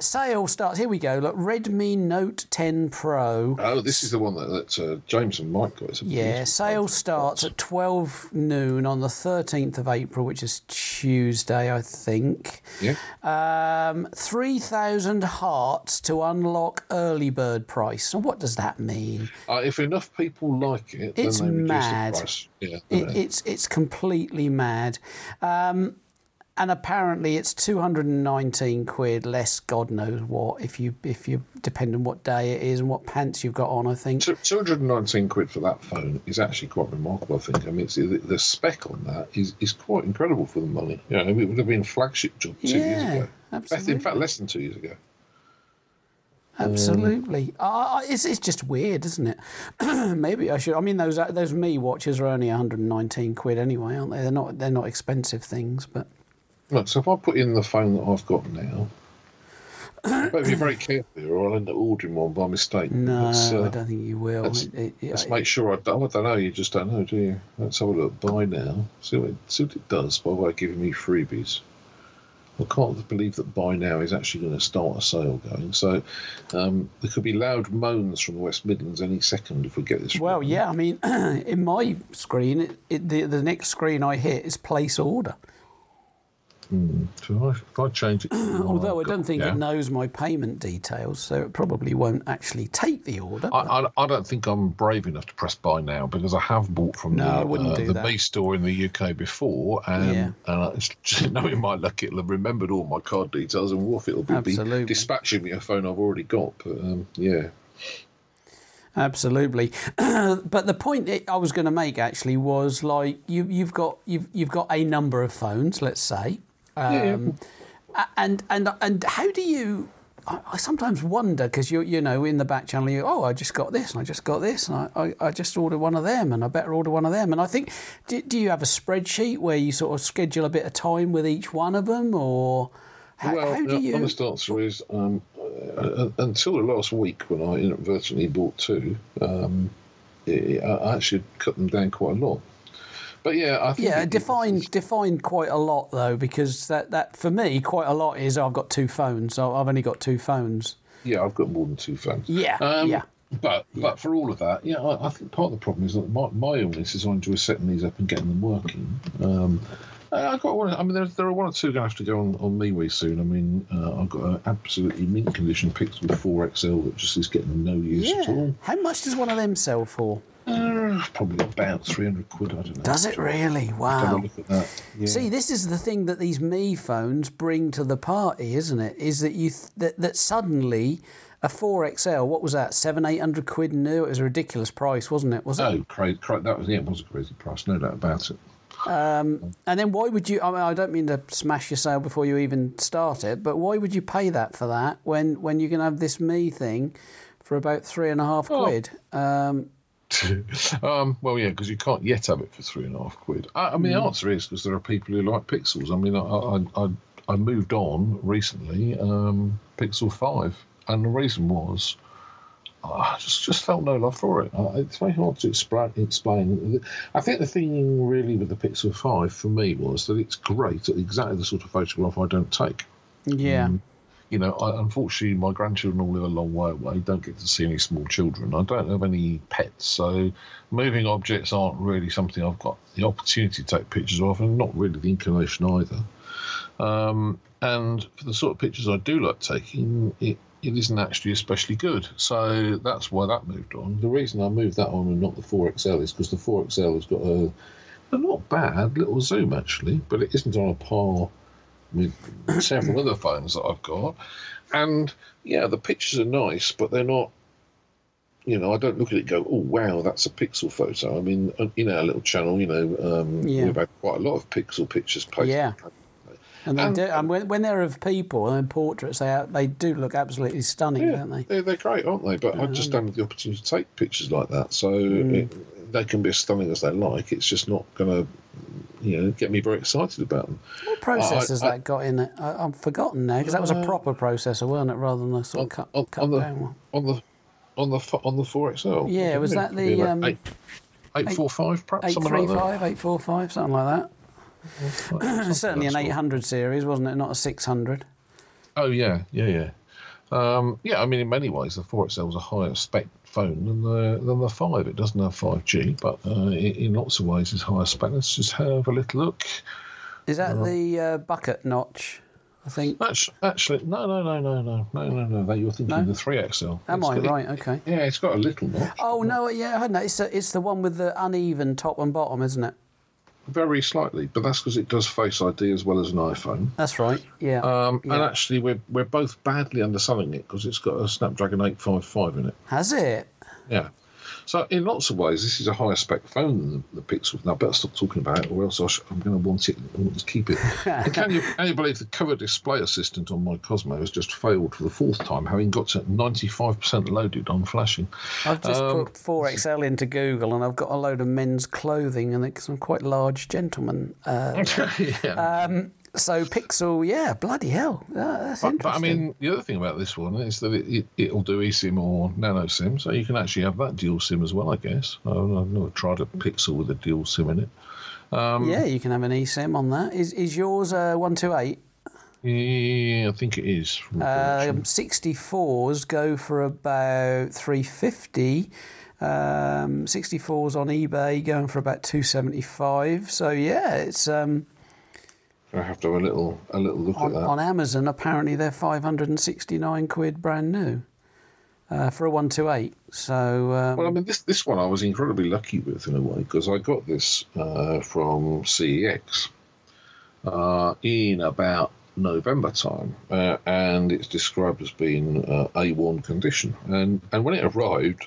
sale starts. Here we go. Look, Redmi Note 10 Pro. Oh, this is the one that, that uh, James and Mike got. Yeah, sale starts at 12 noon on the 13th of April, which is Tuesday, I think. Yeah. Um, 3,000 hearts to unlock early bird price. And what does that mean? Uh, if enough people like it, It's mad. Yeah, It, it's it's completely mad. Um, and apparently it's 219 quid less god knows what if you if you depend on what day it is and what pants you've got on i think 219 quid for that phone is actually quite remarkable, I think. I mean, it's, the, the spec on that is, is quite incredible for the money. You know, it would have been a flagship job two years Yeah, ago. absolutely. In fact, less than two years ago. absolutely uh, it's, it's just weird isn't it maybe i should i mean those those Mi watches are only 119 quid anyway aren't they they're not they're not expensive things but Look, so if I put in the phone that I've got now, I better be very careful here, or I'll end up ordering one by mistake. no uh, i don't think you will let's- It- it- let's it- make sure I don't. I don't know. You just don't know, do you? Let's have a look. Buy now. See what, see what it does by way of giving me freebies. I can't believe that buy now is actually going to start a sale going. So um, there could be loud moans from the West Midlands any second if we get this. well wrong. yeah i mean in my screen it, it, the, the next screen i hit is place order So if, I, change it, Although I I've got- don't think yeah. it knows my payment details, so it probably won't actually take the order. I, I, I don't think I'm brave enough to press buy now because I have bought from No, the, uh, the that. B store in the UK before, and, Yeah. and I, just knowing my luck, it'll have remembered all my card details, and woof, it'll be, be dispatching me a phone I've already got. But um, yeah, Absolutely, but the point I was going to make actually was like you, you've got you've you've got a number of phones, let's say, um, a- and and and how do you? I I sometimes wonder because you you know in the back channel you oh I just got this and I just got this and I, I, I just ordered one of them and I better order one of them and I think do, do you have a spreadsheet where you sort of schedule a bit of time with each one of them or how, well, how do the you honest answer is um, uh, until the last week when I inadvertently bought two, um, I actually cut them down quite a lot. But yeah, I think Yeah, it- define define quite a lot though, because that, that for me quite a lot is I've got two phones. I've only got two phones. Yeah, I've got more than two phones. Yeah, Um, yeah. But but for all of that, yeah, I, I think part of the problem is that my, my illness is I enjoy setting these up and getting them working. Um, I- I've got one. I mean, there, there are one or two going to have to go on, on MeWe soon. I mean, uh, I've got an absolutely mint condition Pixel 4XL that just is getting no use at all. How much does one of them sell for? Uh, probably about 300 quid, I don't know. Does it really? Wow. look at that. Yeah. See, this is the thing that these Mi phones bring to the party, isn't it? Is that you th- that, that suddenly a 4XL, what was that? Seven, eight hundred quid new. It was a ridiculous price, wasn't it? Was it? Oh, crazy! Cra- that was yeah, it was a crazy price, no doubt about it. And then why would you? I mean, I don't mean to smash your sale before you even start it, but why would you pay that for that when when you can have this me thing for about three and a half Oh. quid? Um, um, well, yeah, because you can't yet have it for three and a half quid. I, I mean, the answer is because there are people who like Pixels. I mean, I I, I, I moved on recently, um, Pixel Five, and the reason was I just just felt no love for it. It's very hard to explain. Explain. I think the thing really with the Pixel Five for me was that it's great at exactly the sort of photograph I don't take. Yeah. Um, you know, I, unfortunately, my grandchildren all live a long way away. Don't get to see any small children. I don't have any pets, so moving objects aren't really something I've got the opportunity to take pictures of, and not really the inclination either. Um, and for the sort of pictures I do like taking, it, it isn't actually especially good. So that's why that moved on. The reason I moved that on and not the 4XL is because the 4XL has got a, a not bad little zoom actually, but it isn't on a par with several other phones that I've got. And yeah, the pictures are nice, but they're not. You know, I don't look at it go, oh wow, that's a pixel photo. I mean, in our little channel, you know, um, yeah. we've had quite a lot of pixel pictures posted. Yeah. And, and, do, and when, when, they're of people and portraits, they they do look absolutely stunning, yeah, don't they? They're, they're great, aren't they? But I just don't have the opportunity to take pictures like that. So mm. it, they can be as stunning as they like. It's just not going to you know get me very excited about them. What process has that got in it? I, have forgotten now because that was a uh, proper processor, wasn't it, rather than a sort of cut, on, cut on down one. On the on the on the four XL. Yeah, was that the um, eight, eight four five perhaps eight something three like five, eight four five, something like that. Certainly an eight hundred series, wasn't it? Not a six hundred. Oh yeah, yeah, yeah. Um, yeah, I mean, in many ways, the 4XL was a higher spec phone than the than the five. It doesn't have 5G, but uh, in, in, lots of ways, it's higher spec. Let's just have a little look. Is that uh, the uh, bucket notch? I think. Actually, no, no, no, no, no, no, no, no. You're thinking no? the 3XL. Am it's I right? Okay. Yeah, it's got a little notch. Oh no, yeah, I that. It's, a, it's the one with the uneven top and bottom, isn't it? Very slightly, but that's because it does Face ID as well as an iPhone. That's right. Yeah. Um, yeah. And actually, we're we're both badly underselling it because it's got a Snapdragon 855 in it. Has it? Yeah. So in lots of ways, this is a higher spec phone than the, the Pixel. Now, I better stop talking about it, or else I am going to want it. I want to keep it. can you can you believe the cover display assistant on my Cosmo has just failed for the fourth time, having got to 95% loaded on flashing? I've just um, put 4XL into Google, and I've got a load of men's clothing, and it's some quite large gentlemen. Uh, yeah. um, so Pixel, yeah, bloody hell, that's but, interesting. But I mean, the other thing about this one is that it, it, will do eSIM or nano SIM, so you can actually have that dual SIM as well, I guess. I've never tried a Pixel with a dual SIM in it. Um, yeah, you can have an eSIM on that. Is is yours a one two eight? Yeah, I think it is. Um, 64s go for about 350. Um, 64s on eBay going for about 275. So yeah, it's um, I have to have a little a little look on, at that. On Amazon, apparently they're 569 quid brand new uh, for a 128. So. Um, well, I mean, this, this one I was incredibly lucky with in a way because I got this uh, from CEX uh, in about November time, uh, and it's described as being uh, A1 condition. And, and when it arrived,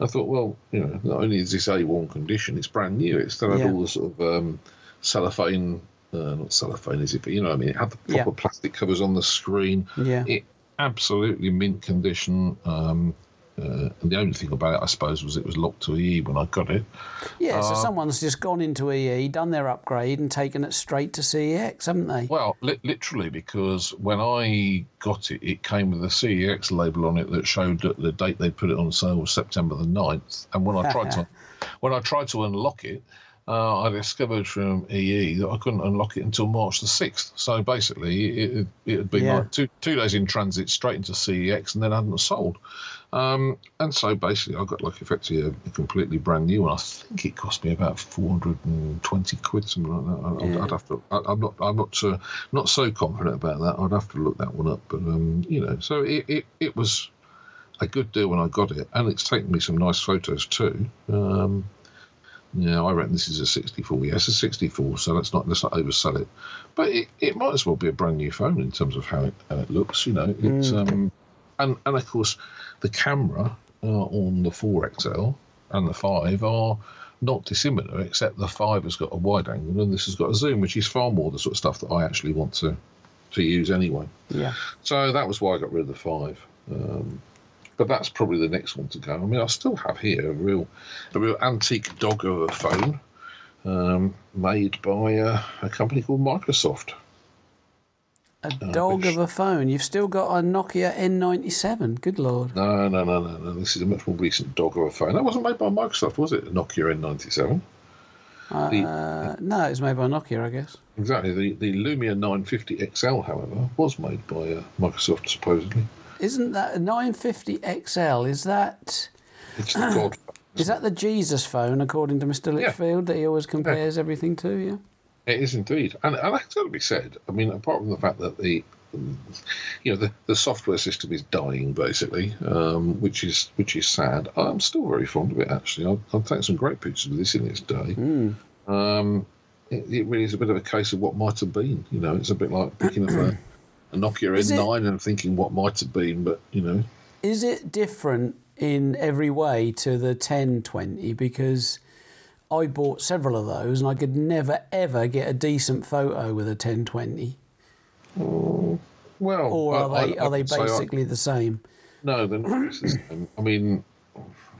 I thought, well, you know, not only is this A1 condition, it's brand new. It still had yeah. all the sort of um, cellophane uh, not cellophane, is it? But you know what I mean. It had the proper yeah. plastic covers on the screen. Yeah. It absolutely mint condition. Um, uh, and the only thing about it, I suppose, was it was locked to EE when I got it. Yeah, so uh, someone's just gone into EE, done their upgrade, and taken it straight to CEX, haven't they? Well, li- literally, because when I got it, it came with a CEX label on it that showed that the date they put it on sale was September the 9th. And when I tried to when I tried to unlock it, uh, I discovered from EE that I couldn't unlock it until March the 6th. So basically, it, it had been yeah. like two, two days in transit straight into CEX and then hadn't sold. Um, and so basically, I got like effectively a, a, completely brand new one. I think it cost me about 420 quid, something like that. I, yeah. I'd have to, I, am not, I'm not, uh, not so confident about that. I'd have to look that one up. But, um, you know, so it, it, it was a good deal when I got it. And it's taken me some nice photos too. Um, yeah, I reckon this is a 64. Yes, a 64. So let's not let's not oversell it. But it, it might as well be a brand new phone in terms of how it, how it looks. You know, it's mm. um, and and of course, the camera uh, on the 4XL and the 5 are not dissimilar, except the 5 has got a wide angle and this has got a zoom, which is far more the sort of stuff that I actually want to to use anyway. Yeah. So that was why I got rid of the 5. Um, but that's probably the next one to go. I mean, I still have here a real, a real antique dog of a phone, um, made by uh, a company called Microsoft. A dog which- of a phone. You've still got a Nokia N97. Good lord. No, no, no, no, no. This is a much more recent dog of a phone. That wasn't made by Microsoft, was it? A Nokia N97. The- Uh, no, it was made by Nokia, I guess. Exactly. The the Lumia 950 XL, however, was made by uh, Microsoft supposedly. Isn't that a 950 XL? Is that It's the god. is that the Jesus phone, according to Mr. Yeah. Litchfield, that he always compares everything to? Yeah. It is indeed, and, and that's got to be said. I mean, apart from the fact that the, you know, the, the software system is dying basically, um, which is which is sad. I'm still very fond of it. Actually, I've, I've taken some great pictures of this in its day. Hmm. Um, it, it really is a bit of a case of what might have been. You know, it's a bit like picking up a, a Nokia Is it- N9 and thinking what might have been, but you know, Is it different in every way to the 1020? Because I bought several of those and I could never ever get a decent photo with a 1020. well, Or I- are they I- I are they say I- basically the same? No, they're not the same. I mean,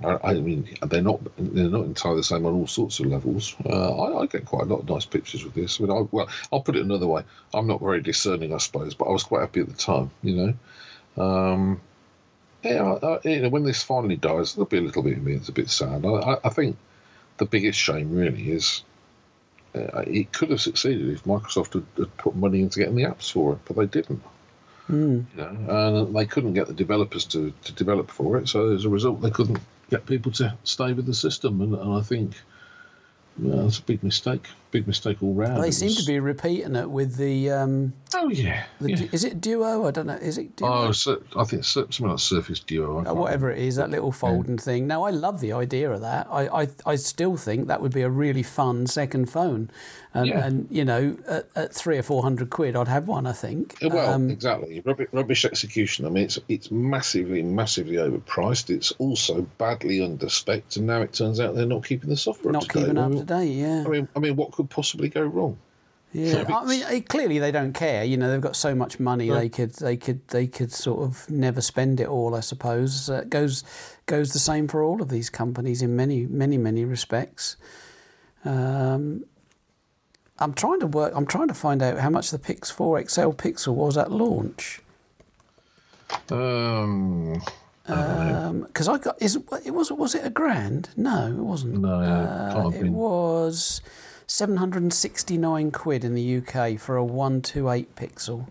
I, I mean, they're not they're not entirely the same on all sorts of levels. Uh, I, I get quite a lot of nice pictures with this. I mean, I, well, I'll put it another way. I'm not very discerning, I suppose, but I was quite happy at the time. You know, um, yeah, you know, when this finally dies, there'll be a little bit of me. It's a bit sad. I, think the biggest shame really is. Uh, it could have succeeded if Microsoft had, had put money into getting the apps for it, but they didn't you know, and they couldn't get the developers to, to develop for it. So as a result, they couldn't get people to stay with the system, and, and I think that's a big mistake. Big mistake all round. They seem was- to be repeating it with the. Um, Oh yeah, the yeah. Is it Duo? I don't know. Is it Duo? Oh, so, I think it's something like Surface Duo. Can't whatever it is, that little folding thing. Now, I love the idea of that. I, I, I still think that would be a really fun second phone. And, Yeah. and you know, at, at three or four hundred quid, I'd have one, I think. Well, Um, exactly. Rubbish, rubbish execution. I mean, it's it's massively, massively overpriced. It's also badly underspec, and now it turns out they're not keeping the software not up to date. keeping I up to date, yeah. I mean, I mean, what could possibly go wrong? Yeah, I mean, clearly they don't care. You know, they've got so much money they could they could they could sort of never spend it all. I suppose uh, it goes goes the same for all of these companies in many many many respects. Um, I'm trying to work. I'm trying to find out how much the Pix 4 XL Pixel was at launch. Um, Because I got is it it was was it a grand? No, it wasn't. no, Uh, it been. was 769 quid in the UK for a 128 pixel.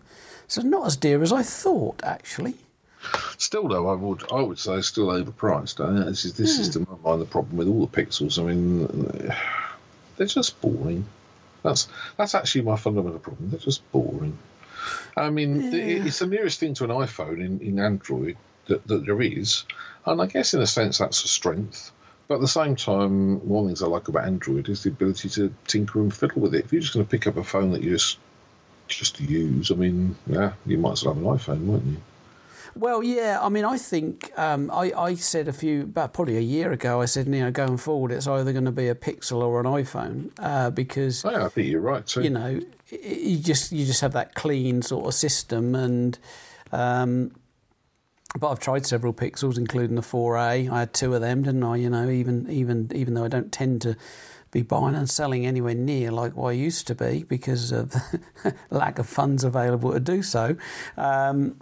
So not as dear as I thought, actually. Still, though, I would I would say it's still overpriced. I, this is this is hmm. to my mind the problem with all the pixels. I mean, they're just boring. That's that's actually my fundamental problem. They're just boring. I mean, the- it's the nearest thing to an iPhone in, in Android that, that there is, and I guess in a sense that's a strength. But at the same time, one of the things I like about Android is the ability to tinker and fiddle with it. If you're just going to pick up a phone that you just just use, I mean, yeah, you might as well have an iPhone, won't you? Well, yeah. I mean, I think um, I, I said a few, about probably a year ago, I said, you know, going forward, it's either going to be a Pixel or an iPhone uh, because Oh, yeah, I think you're right too. you know, you just you just have that clean sort of system, and um, but I've tried several pixels, including the 4A. I had two of them, didn't I? You know, even even even though I don't tend to be buying and selling anywhere near like what I used to be because of lack of funds available to do so. Um,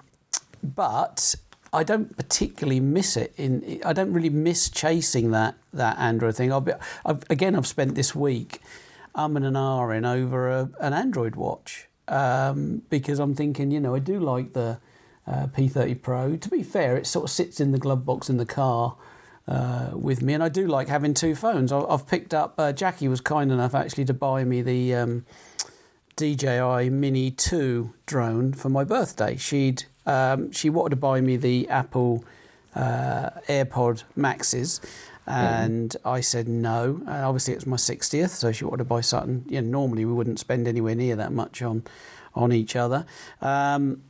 but I don't particularly miss it. In I don't really miss chasing that that Android thing. Be, I've, again, I've spent this week um and an ahhing over a, an Android watch um, because I'm thinking, you know, I do like the uh, P30 Pro. To be fair, it sort of sits in the glove box in the car. Uh, with me, and I do like having two phones. I- I've picked up. Uh, Jackie was kind enough actually to buy me the um, DJI Mini 2 drone for my birthday. She'd um, she wanted to buy me the Apple uh, AirPod Maxes, and I said no. Uh, obviously, it's my 60th, so she wanted to buy something. You know, normally we wouldn't spend anywhere near that much on on each other. Um,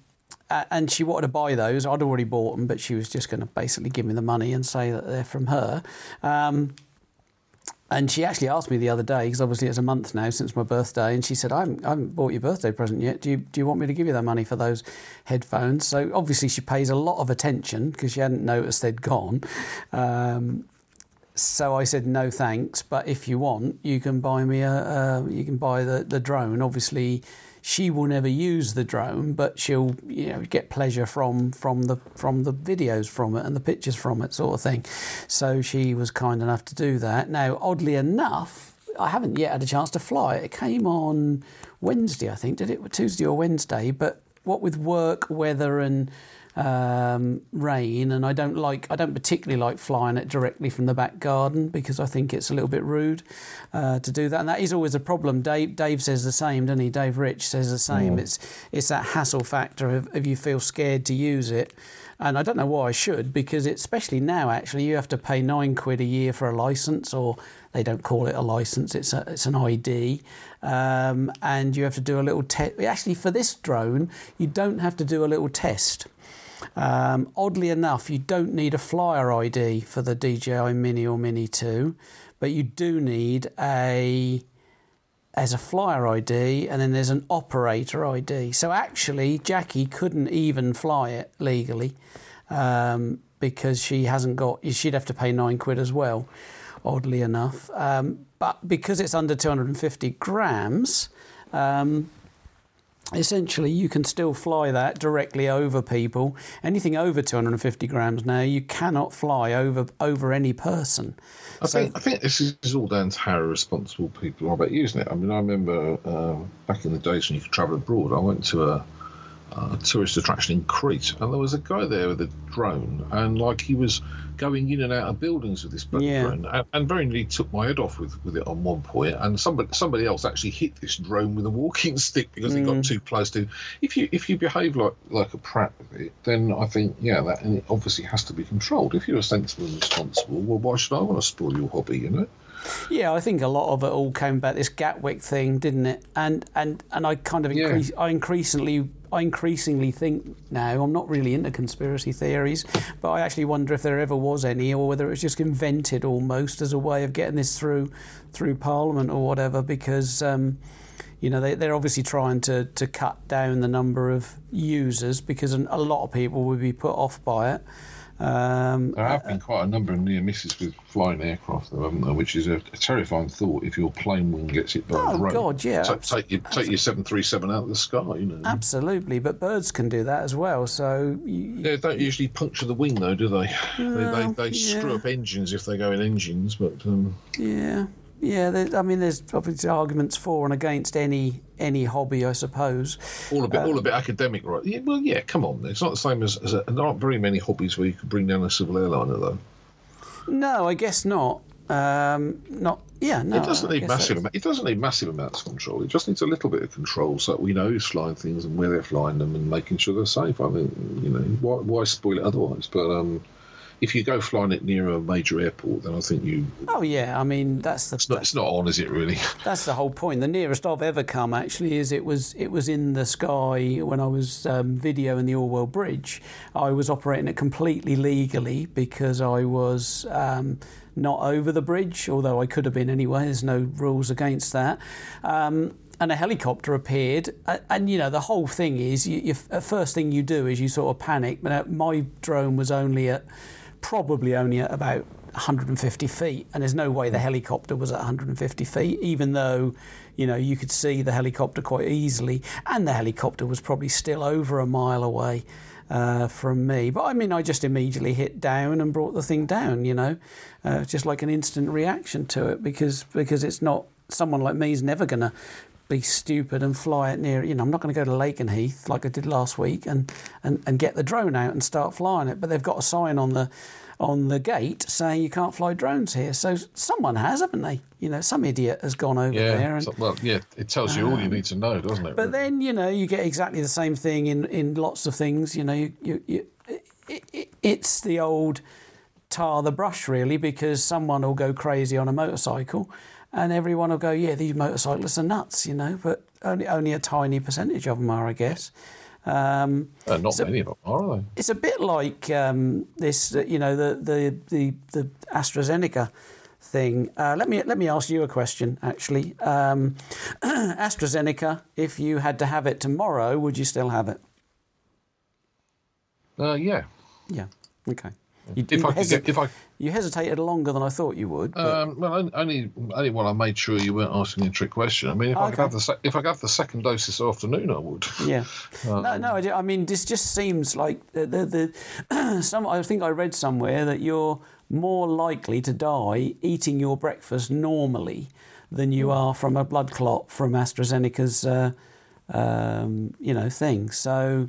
and she wanted to buy those. I'd already bought them, but she was just going to basically give me the money and say that they're from her. Um, and she actually asked me the other day because obviously it's a month now since my birthday, and she said, I haven't, I haven't, bought your birthday present yet. Do you do you want me to give you that money for those headphones?" So obviously she pays a lot of attention because she hadn't noticed they'd gone. Um, so I said no thanks, but if you want, you can buy me a, a you can buy the, the drone. Obviously, she will never use the drone, but she'll you know get pleasure from from the from the videos from it and the pictures from it, sort of thing. So she was kind enough to do that. Now, oddly enough, I haven't yet had a chance to fly it. It came on Wednesday, I think. Did it Tuesday or Wednesday? But what with work, weather, and um, rain, and I don't like I don't particularly like flying it directly from the back garden because I think it's a little bit rude uh, to do that, and that is always a problem. Dave Dave says the same, doesn't he? Dave Rich says the same. Mm. It's it's that hassle factor of if you feel scared to use it. And I don't know why I should, because it, especially now, actually, you have to pay nine quid a year for a license, or they don't call it a license; it's a, it's an ID, um, and you have to do a little test. Actually, for this drone, you don't have to do a little test. Um, oddly enough, you don't need a flyer ID for the DJI Mini or Mini 2, but you do need a as a flyer ID and then there's an operator ID. So actually, Jackie couldn't even fly it legally um, because she hasn't got. She'd have to pay nine quid as well. Oddly enough, um, but because it's under 250 grams. Um, essentially you can still fly that directly over people anything over 250 grams now you cannot fly over over any person I so, think I think this is all down to how responsible people are about using it. I mean, I remember um, back in the days when you could travel abroad. I went to a uh, tourist attraction in Crete, and there was a guy there with a drone, and like he was going in and out of buildings with this yeah. drone, and, and, very nearly took my head off with, with it on one point. And somebody somebody else actually hit this drone with a walking stick because mm. it got too close to. If you if you behave like like a prat with it, then I think yeah, that and it obviously has to be controlled. If you're sensible and responsible, well, why should I want to spoil your hobby? You know. Yeah, I think a lot of it all came about this Gatwick thing, didn't it? And and and I kind of increase, yeah. I increasingly I increasingly think now I'm not really into conspiracy theories, but I actually wonder if there ever was any, or whether it was just invented almost as a way of getting this through through Parliament or whatever, because. Um, you know, they, they're obviously trying to, to cut down the number of users because a lot of people would be put off by it. Um, there have been quite a number of near misses with flying aircraft, though, haven't there? Which is a, a terrifying thought if your plane wing gets hit by oh, a drone. God, yeah. So take your take your seven three seven out of the sky, you know. Absolutely, but birds can do that as well. So you, they don't usually puncture the wing, though, do they? they they, they yeah. screw up engines if they go in engines, but um, yeah. Yeah, I mean, there's obviously arguments for and against any any hobby, I suppose. All a bit, um, all a bit academic, right? Yeah, well, yeah. Come on, it's not the same as, as a, there aren't very many hobbies where you could bring down a civil airliner, though. No, I guess not. Um, not yeah, no. It doesn't need massive. It doesn't need massive amounts of control. It just needs a little bit of control so that we know who's flying things and where they're flying them and making sure they're safe. I mean, you know, why, why spoil it otherwise? But um, if you go flying it near a major airport, then I think you. Oh yeah, I mean that's the. It's not, it's not on, is it really? That's the whole point. The nearest I've ever come actually is it was it was in the sky when I was um, videoing the Orwell Bridge. I was operating it completely legally because I was. Um, not over the bridge, although I could have been anyway. There's no rules against that. Um, and a helicopter appeared, and you know the whole thing is, you, you, first thing you do is you sort of panic. But uh, my drone was only at probably only at about 150 feet, and there's no way the helicopter was at 150 feet, even though, you know, you could see the helicopter quite easily, and the helicopter was probably still over a mile away uh, from me. But I mean, I just immediately hit down and brought the thing down, you know, uh, just like an instant reaction to it, because because it's not someone like me is never going to be stupid and fly it near. You know, I'm not going to go to Lakenheath like I did last week and, and, and get the drone out and start flying it. But they've got a sign on the on the gate saying you can't fly drones here. So someone has, haven't they? You know, some idiot has gone over yeah, there. And, well, yeah, it tells you um, all you um, need to know, doesn't it? But then you know you get exactly the same thing in in lots of things. You know, you, you, you it, it, it's the old tar the brush really because someone will go crazy on a motorcycle and everyone will go, yeah, these motorcyclists are nuts, you know, but only only a tiny percentage of them are, I guess. Um, uh, not many of them are, they? It's a bit like um, this, uh, you know, the, the the the AstraZeneca thing. Uh, let me let me ask you a question. Actually, um, AstraZeneca. If you had to have it tomorrow, would you still have it? Uh, yeah. Yeah. Okay. You, If you I hesi- if I you hesitated longer than I thought you would. But, um, well, only only when I made sure you weren't asking a trick question. I mean, if I Okay. could have the sec- if I could have the second dose this afternoon, I would. yeah. Um, no, no. I, I mean, this just seems like the, the, the some. I think I read somewhere that you're more likely to die eating your breakfast normally than you are from a blood clot from AstraZeneca's, uh, um, you know, thing. So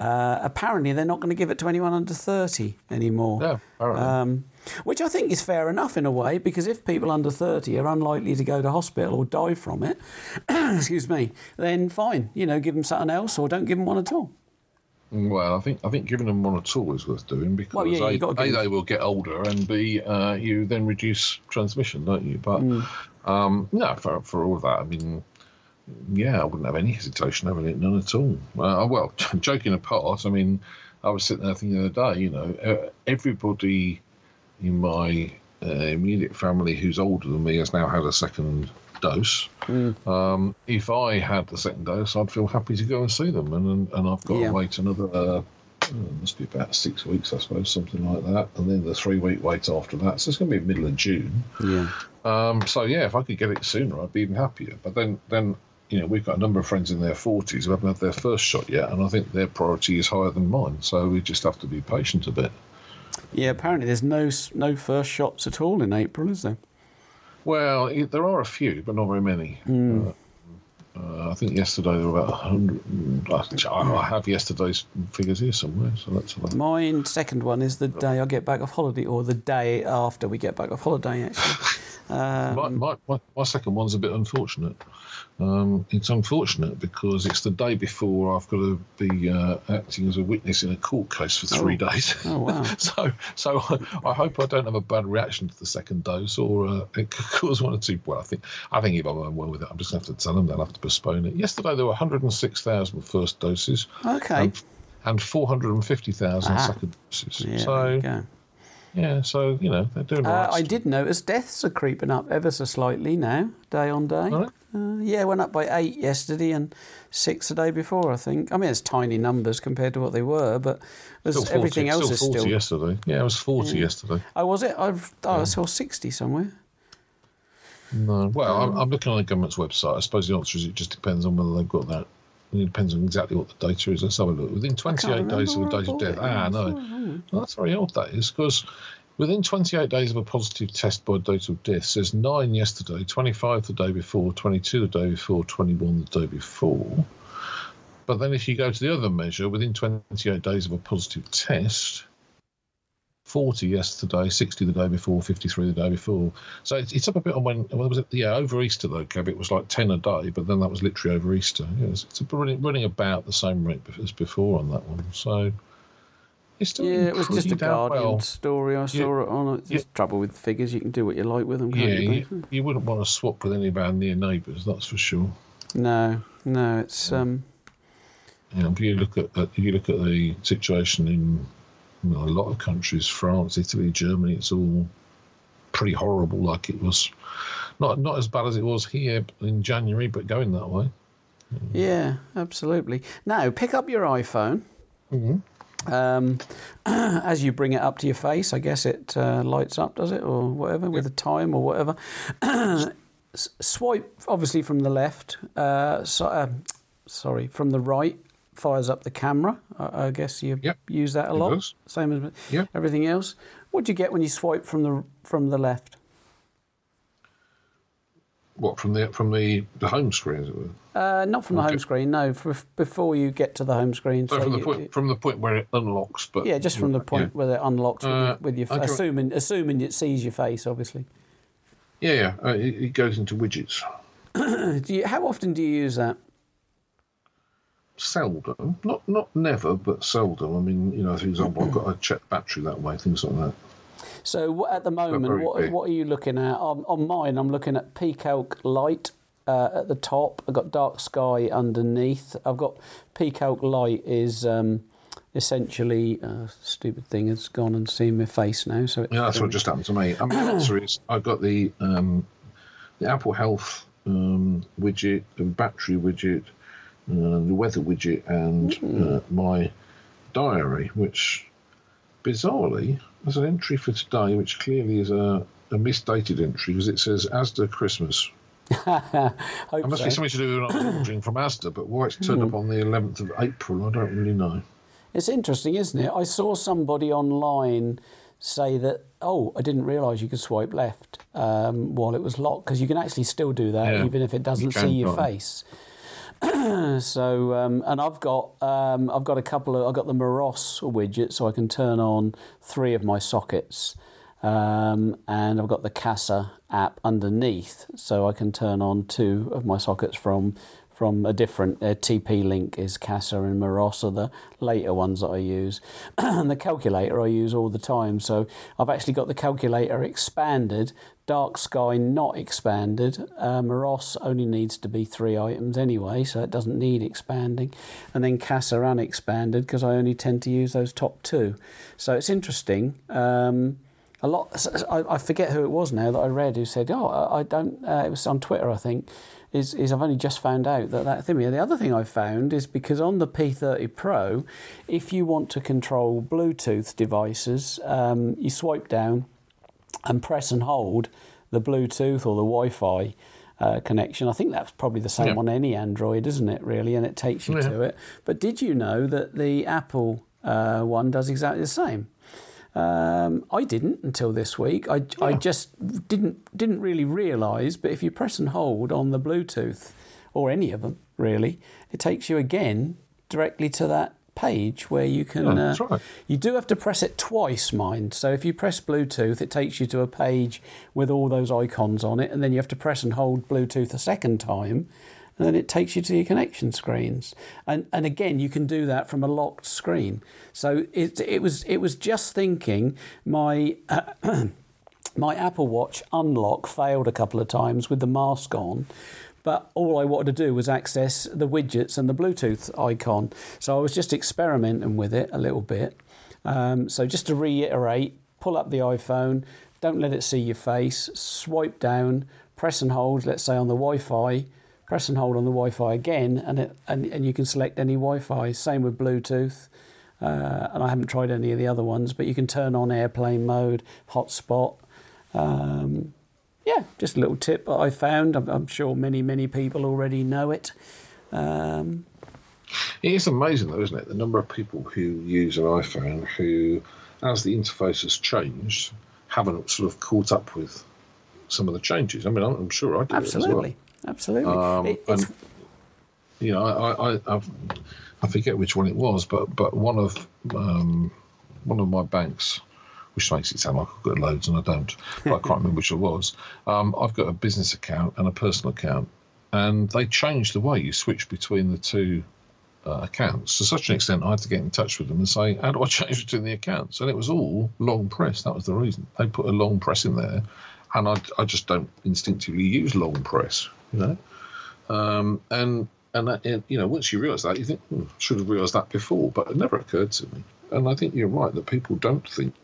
uh, apparently they're not going to give it to anyone under thirty anymore. Yeah, apparently. Um, which I think is fair enough in a way, because if people under 30 are unlikely to go to hospital or die from it, excuse me, then fine, you know, give them something else or don't give them one at all. Well, I think I think giving them one at all is worth doing because Well, yeah, a, a them- they will get older and b uh, you then reduce transmission, don't you? But Mm. um, no, for for all of that, I mean, yeah, I wouldn't have any hesitation having it, none at all. Uh, well, joking apart, I mean, I was sitting there thinking the other day, you know, everybody in my uh, immediate family who's older than me has now had a second dose. Mm. Um, if I had the second dose, I'd feel happy to go and see them, and and, and I've got Yeah. to wait another. Uh, uh, must be about six weeks, I suppose, something like that, and then the three week wait after that. So it's going to be middle of June. Yeah. Um, so yeah, if I could get it sooner, I'd be even happier. But then, then you know, we've got a number of friends in their forties who haven't had their first shot yet, and I think their priority is higher than mine. So we just have to be patient a bit. Yeah, apparently there's no no first shots at all in April, is there? Well, it, there are a few, but not very many. Uh, uh, I think yesterday there were about 100. I, I have yesterday's figures here somewhere, so that's. Mine second one is the day I get back off holiday, or the day after we get back off holiday, actually. Um, My, my, my, my second one's a bit unfortunate. Um, it's unfortunate because it's the day before I've got to be uh, acting as a witness in a court case for three days. Oh, wow. so, so I, I hope I don't have a bad reaction to the second dose, or uh, it could cause one or two. Well, I think I think if I'm unwell with it, I'm just going to have to tell them they'll have to postpone it. Yesterday there were 106,000 first doses okay. and, and 450,000 Ah. second doses. Yeah, so. Yeah, so you know they're doing Uh. I did notice deaths are creeping up ever so slightly now, day on day. Right. Uh, yeah, went up by eight yesterday and six the day before, I think. I mean, it's tiny numbers compared to what they were, but there's, 40, everything else still is 40 still. yesterday. Yeah, it was 40 yesterday. Oh, was it? I've, oh, I saw 60 somewhere. No, well, Um, I'm, I'm looking on the government's website. I suppose the answer is it just depends on whether they've got that. It depends on exactly what the data is. Let's have a look. Within 28 days of the date of death. Ah, no. Well, that's very odd, that is, because within 28 days of a positive test by date of death, says 9 yesterday, 25 the day before, 22 the day before, 21 the day before. But then if you go to the other measure, within 28 days of a positive test, 40 yesterday, 60 the day before, 53 the day before. So it's, it's up a bit on when, when was it? Yeah, over Easter though, Kev, it was like 10 a day, but then that was literally over Easter. Yeah, it's, it's running, running about the same rate as before on that one. So it's still Yeah, it was just a Guardian well. story. I saw it on. It's just trouble with figures. You can do what you like with them, can't Yeah, you? you, you wouldn't want to swap with any of our near neighbours, that's for sure. No, no, it's um, You know, if you look at if you look at the situation in you know, a lot of countries, France, Italy, Germany, it's all pretty horrible. Like it was not not as bad as it was here in January, but going that way. yeah, absolutely. Now pick up your iPhone. Um, as you bring it up to your face, I guess it uh, lights up, does it, or whatever, with the time or whatever. S- swipe, obviously, from the left. Uh, so, uh, sorry, from the right, fires up the camera. I, I guess you Yep, use that a lot. Same as Yep. everything else. What do you get when you swipe from the from the left? What from the from the, the home screen, as it were. Uh, not from the home screen, no. For, before you get to the home screen. So from the you- point from the point where it unlocks, but Yeah, just from the point where it unlocks with, Uh, your, with your okay. assuming assuming it sees your face, obviously. Yeah, yeah, uh, it, it goes into widgets. Do you, how often do you use that? Seldom, not not never, but seldom. I mean, you know, for example, I've got a check battery that way, things like that. So what, at the moment, what, what are you looking at? On, on mine, I'm looking at peak elk light uh, at the top. I've got dark sky underneath. I've got peak elk light is um, essentially, uh, stupid thing has gone and seen my face now. So yeah, that's what just happened to me. I mean, the answer is I've got the um, the Apple Health um, widget, the battery widget, the weather widget, and mm. uh, my diary, which bizarrely has an entry for today, which clearly is a, a misdated entry because it says Asda Christmas. it must so. be something to do with an ordering from Asda, but why it's turned mm. up on the 11th of April, I don't really know. It's interesting, isn't it? I saw somebody online say that, oh, I didn't realise you could swipe left um, while it was locked, because you can actually still do that yeah, even if it doesn't see your face. so um, and I've got um, I've got a couple of I've got the Meross widget so I can turn on three of my sockets um, and I've got the Kasa app underneath so I can turn on two of my sockets from from a different uh, TP Link is Kasa and Meross are the later ones that I use. and the calculator I use all the time. So I've actually got the calculator expanded, Dark Sky not expanded. Uh, Meross only needs to be three items anyway, so it doesn't need expanding. And then Kasa unexpanded because I only tend to use those top two. So it's interesting. Um, a lot. I, I, forget who it was now that I read who said, "Oh, I, I don't." Uh, it was on Twitter, I think is, is I've only just found out that that thing. The other thing I've found is because on the P30 Pro, if you want to control Bluetooth devices, um, you swipe down and press and hold the Bluetooth or the Wi-Fi. Uh, connection. I think that's probably the same yeah. on any Android, isn't it? Really, and it takes you yeah. to it. But did you know that the Apple uh, one does exactly the same? Um, I didn't until this week. I, yeah. I just didn't didn't really realise. But if you press and hold on the Bluetooth or any of them, really, it takes you again directly to that page where you can. uh, right. You do have to press it twice, mind. So if you press Bluetooth, it takes you to a page with all those icons on it, and then you have to press and hold Bluetooth a second time, and then it takes you to your connection screens. And, and again, you can do that from a locked screen. So it, it, was, it was just thinking my. Uh, my Apple Watch unlock failed a couple of times with the mask on, but all I wanted to do was access the widgets and the Bluetooth icon. So I was just experimenting with it a little bit. Um, so just to reiterate, pull up the iPhone, don't let it see your face, swipe down, press and hold, let's say on the Wi Fi, press and hold on the Wi-Fi again, and it, and, and you can select any Wi-Fi. Same with Bluetooth, uh, and I haven't tried any of the other ones, but you can turn on airplane mode, hotspot. Um, yeah, just a little tip that I found. I'm, I'm sure many many people already know it. Um, it is amazing, though, isn't it? The number of people who use an iPhone who, as the interface has changed, haven't sort of caught up with some of the changes. I mean, I'm, sure I do. Absolutely absolutely. Um, it, and you know, I, I, I, I, forget which one it was, but but one of um, one of my banks, which makes it sound like I've got loads and I don't, but I can't remember which it was. Um, I've got a business account and a personal account, and they changed the way you switch between the two uh, accounts to such an extent I had to get in touch with them and say, how do I change between the accounts? And it was all long press. That was the reason. They put a long press in there, and I, I just don't instinctively use long press you know. Um, and and that, you know, once you realise that, you think, hmm, should have realised that before, but it never occurred to me. And I think you're right that people don't think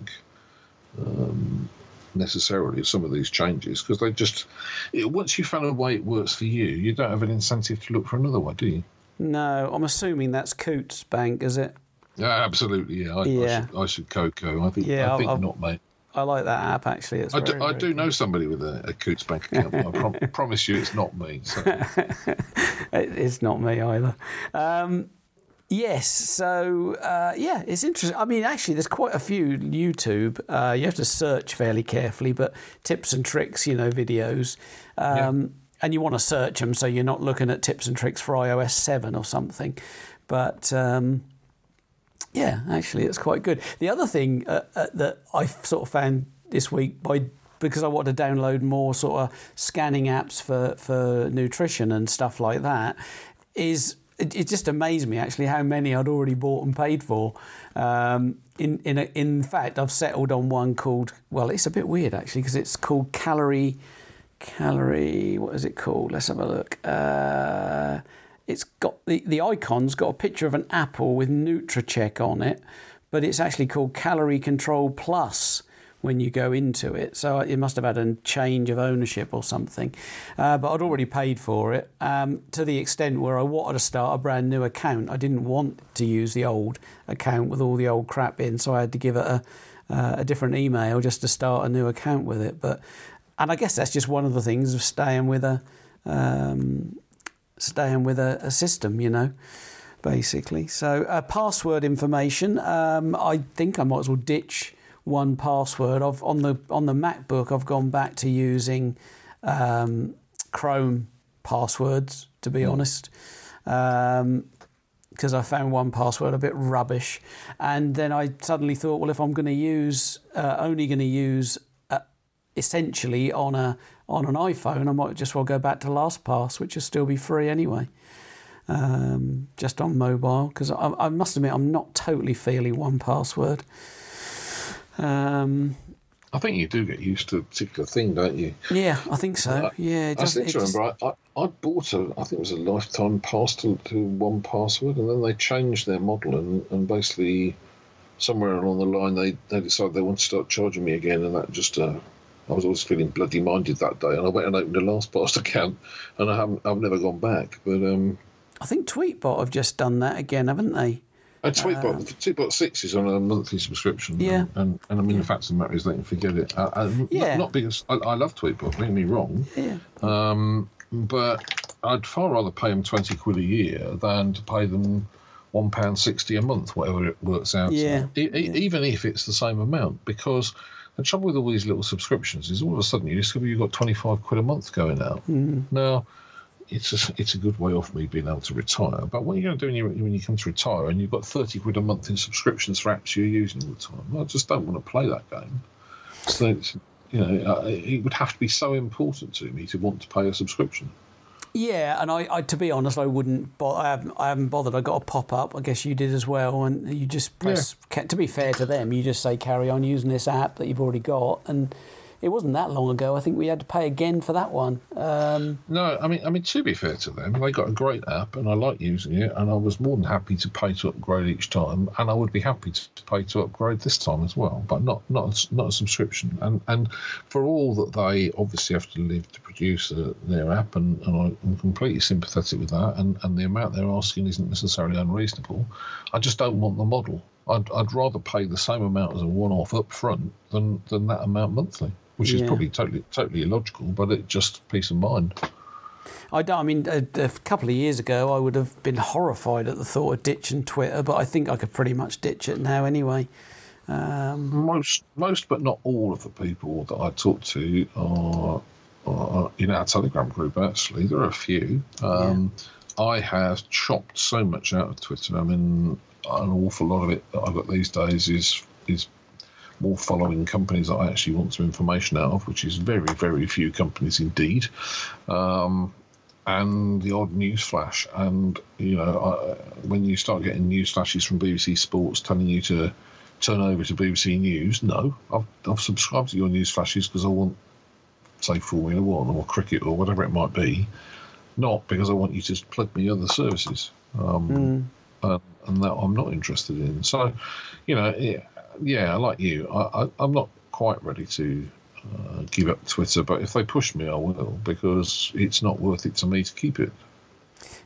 um, necessarily some of these changes because they just it, once you found a way it works for you, you don't have an incentive to look for another one, do you? No, I'm assuming that's Coutts Bank, is it? Yeah, absolutely. Yeah, I, yeah. I should, I should Coco. I think. Yeah, I think I've, not, mate. I like that app actually. It's I do, I do know somebody with a, a Coutts Bank account. I prom- promise you, it's not me. So. it's not me either. Um, yes, so uh, yeah, it's interesting. I mean, actually, there's quite a few YouTube. Uh, you have to search fairly carefully, but tips and tricks, you know, videos. Um, yeah. And you want to search them so you're not looking at tips and tricks for iOS 7 or something. But um, yeah, actually, it's quite good. The other thing uh, uh, that I sort of found this week by because I want to download more sort of scanning apps for, for nutrition and stuff like that is it, it just amazed me actually how many I'd already bought and paid for. Um, in in a, in fact, I've settled on one called well, it's a bit weird actually because it's called calorie calorie. What is it called? Let's have a look. Uh, it's got the, the icon's got a picture of an apple with NutraCheck on it, but it's actually called Calorie Control Plus when you go into it. So it must have had a change of ownership or something. Uh, but I'd already paid for it um, to the extent where I wanted to start a brand new account. I didn't want to use the old account with all the old crap in, so I had to give it a, uh, a different email just to start a new account with it. But and I guess that's just one of the things of staying with a um, staying with a, a system, you know basically. So, uh, password information. Um, I think I might as well ditch 1Password. I've on the on the MacBook. I've gone back to using um, Chrome passwords. To be mm. honest. Um, because I found 1Password a bit rubbish, and then I suddenly thought, well, if I'm going to use uh, only going to use uh, essentially on a on an iPhone, I might just well go back to LastPass, which will still be free anyway, um, just on mobile. Because I, I, must admit, I'm not totally feeling 1Password. Um, I think you do get used to a particular thing, don't you? Yeah, I think so. I, yeah, I remember I, I, I, bought a, I think it was a lifetime pass to, to 1Password, and then they changed their model, and, and basically somewhere along the line they, they decided they want to start charging me again, and that just uh, I was always feeling bloody minded that day, and I went and opened a LastPass account, and I haven't I've never gone back, but um, I think Tweetbot have just done that again, haven't they? And Tweetbot, uh, Tweetbot Six is on a monthly subscription. Yeah, and, and, and I mean the fact of the matter is they can forget it. Uh, uh, yeah. not, not, because I, I, love Tweetbot. Don't get me wrong. Yeah. Um, but I'd far rather pay them twenty quid a year than to pay them one pound sixty a month, whatever it works out. Yeah. E- yeah. Even if it's the same amount, because the trouble with all these little subscriptions is all of a sudden you discover you've got twenty five quid a month going out. Mm. Now it's a, it's a good way off me being able to retire. But what are you going to do when you, when you come to retire and you've got 30 quid a month in subscriptions for apps you're using all the time? I just don't want to play that game. So, you know, uh, it would have to be so important to me to want to pay a subscription. Yeah, and I, I, to be honest, I wouldn't. Bo- I haven't, I haven't bothered. I got a pop up. I guess you did as well, and you just press. Yeah. To be fair to them, you just say carry on using this app that you've already got, and it wasn't that long ago. I think we had to pay again for that one. Um, no, I mean, I mean to be fair to them, they got a great app, and I like using it, and I was more than happy to pay to upgrade each time, and I would be happy to pay to upgrade this time as well, but not not not a subscription. And and for all that they obviously have to live to produce a, their app, and, and I'm completely sympathetic with that, and and the amount they're asking isn't necessarily unreasonable. I just don't want the model. I'd, I'd rather pay the same amount as a one-off up front than, than that amount monthly which yeah. is probably totally totally illogical, but it just peace of mind. I don't. I mean, a, a, couple of years ago, I would have been horrified at the thought of ditching Twitter, but I think I could pretty much ditch it now anyway. Um, most, most, but not all of the people that I talk to are, are in our Telegram group. Actually, there are a few. Um, yeah. I have chopped so much out of Twitter. I mean, an awful lot of it that I've got these days is is more following companies that I actually want some information out of, which is very, very few companies indeed. Um, and the odd news flash. And, you know, I, when you start getting news flashes from BBC Sports telling you to turn over to BBC News, no, I've, I've subscribed to your news flashes because I want, say, Formula One or cricket or whatever it might be, not because I want you to plug me other services. Um, mm. and, and that I'm not interested in. So, you know, it, yeah, like you, I, I, am not quite ready to uh, give up Twitter, but if they push me, I will because it's not worth it to me to keep it.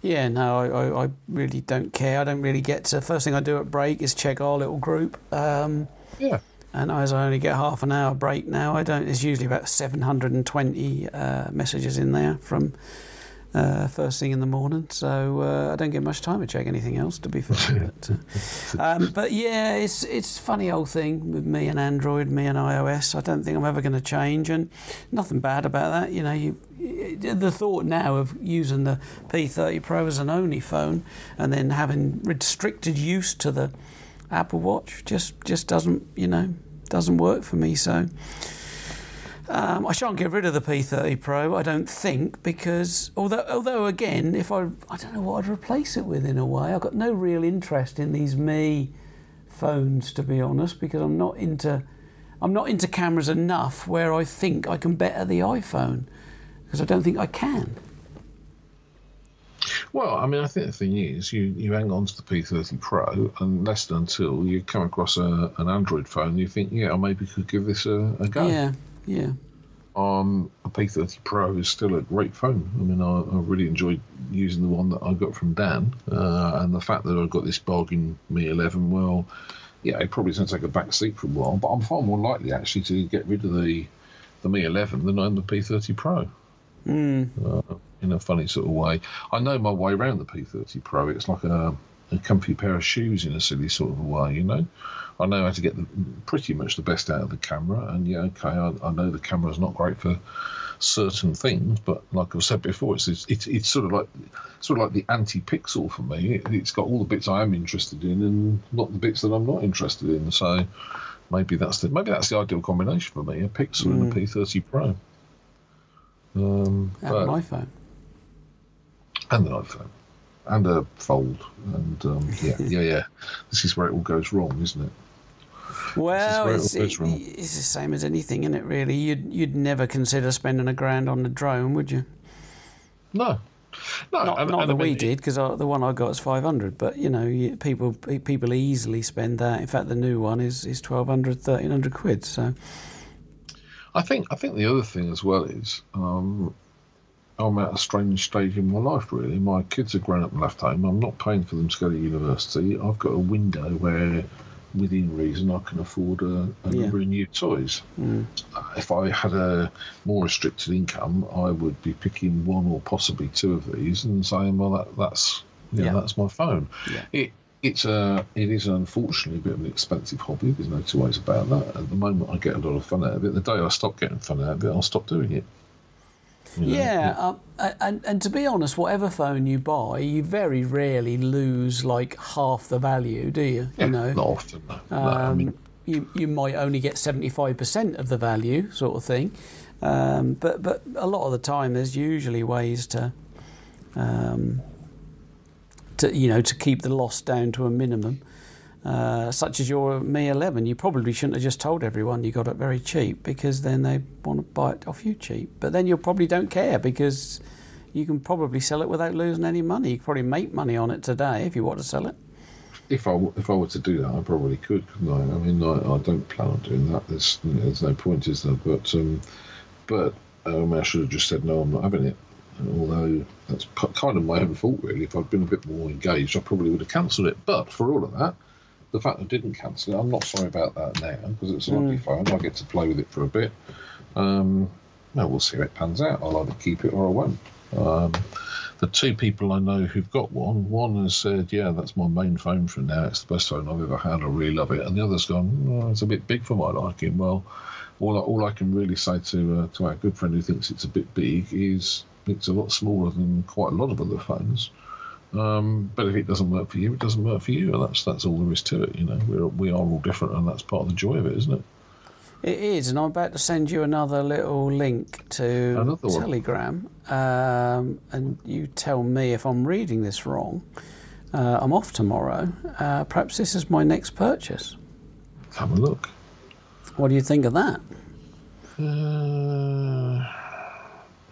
Yeah, no, I, I, really don't care. I don't really get to. First thing I do at break is check our little group. Um, yeah. And as I only get half an hour break now, I don't. There's usually about 720 uh, messages in there from uh, first thing in the morning. So uh, I don't get much time to check anything else, to be fair. but, uh, um, but, yeah, it's it's funny old thing with me and Android, me and iOS. I don't think I'm ever going to change, and nothing bad about that. You know, you, the thought now of using the P30 Pro as an only phone and then having restricted use to the Apple Watch just just doesn't you know doesn't work for me. So. Um, I shan't get rid of the P30 Pro, I don't think, because although although again, if I I don't know what I'd replace it with in a way. I've got no real interest in these Mi phones to be honest, because I'm not into I'm not into cameras enough where I think I can better the iPhone, because I don't think I can. Well, I mean, I think the thing is, you, you hang on to the P30 Pro, and less than until you come across a, an Android phone, you think, yeah, I maybe could give this a, a go. Yeah, yeah. Um, a P30 Pro is still a great phone. I mean, I, I really enjoyed using the one that I got from Dan, uh, and the fact that I got this bargain Mi 11. Well, yeah, it probably going to take a back seat for a while, but I'm far more likely actually to get rid of the the Mi 11 than I am the P30 Pro. Mm. Uh, in a funny sort of way, I know my way around the P30 Pro. It's like a, a comfy pair of shoes in a silly sort of a way, you know. I know how to get the, pretty much the best out of the camera, and yeah, okay, I, I know the camera is not great for certain things, but like I've said before, it's it's, it's sort of like sort of like the anti-pixel for me. It, has got all the bits I am interested in, and not the bits that I'm not interested in. So maybe that's the maybe that's the ideal combination for me: a Pixel mm. and a hmm. P30 Pro. Um, and an iPhone. And an iPhone. And a fold. And um, yeah, yeah, yeah. This is where it all goes wrong, isn't it? Well, it's, it, it's the same as anything, isn't it? Really, you'd you'd never consider spending a grand on a drone, would you? No, no, not, and, not and that we did because the one I got is five hundred. But you know, people people easily spend that. In fact, the new one is is 1200, 1300 quid. So, I think I think the other thing as well is um, I'm at a strange stage in my life. Really, my kids are grown up and left home. I'm not paying for them to go to university. I've got a window where within reason, I can afford a, a yeah. number of new toys. Mm. If I had a more restricted income, I would be picking one or possibly two of these and saying, "Well, that, that's yeah, that's my phone." Yeah. It it's a it is unfortunately a bit of an expensive hobby. There's no two ways about that. At the moment, I get a lot of fun out of it. The day I stop getting fun out of it, I'll stop doing it. Know? Yeah, um, and and to be honest, whatever phone you buy, you very rarely lose like half the value, do you? Yeah, you know, not often. No. Um, no, I mean, you you might only get seventy five percent of the value, sort of thing. Um, but but a lot of the time, there's usually ways to. Um, to you know to keep the loss down to a minimum, uh, such as your Mi 11, you probably shouldn't have just told everyone you got it very cheap because then they want to buy it off you cheap. But then you probably don't care because you can probably sell it without losing any money. You could probably make money on it today if you want to sell it. If I, if I were to do that, I probably could, couldn't I? I mean, I, I don't plan on doing that. There's, there's no point, is there? But, um, but um, I should have just said, no, I'm not having it. Although that's kind of my own fault, really. If I'd been a bit more engaged, I probably would have cancelled it. But for all of that, the fact I didn't cancel it, I'm not sorry about that now because it's a lovely mm. phone. I get to play with it for a bit. Um, now we'll see how it pans out. I'll either keep it or I won't. Um, the two people I know who've got one, one has said, "Yeah, that's my main phone for now. It's the best phone I've ever had. I really love it." And the other's gone, oh, "It's a bit big for my liking." Well, all I, all I can really say to uh, to our good friend who thinks it's a bit big is it's a lot smaller than quite a lot of other phones. Um, but if it doesn't work for you, it doesn't work for you, and that's that's all there is to it. You know, we're we are all different, and that's part of the joy of it, isn't it? It is, and I'm about to send you another little link to another Telegram, um, and you tell me if I'm reading this wrong. Uh, I'm off tomorrow. Uh, perhaps this is my next purchase. Have a look. What do you think of that? Uh...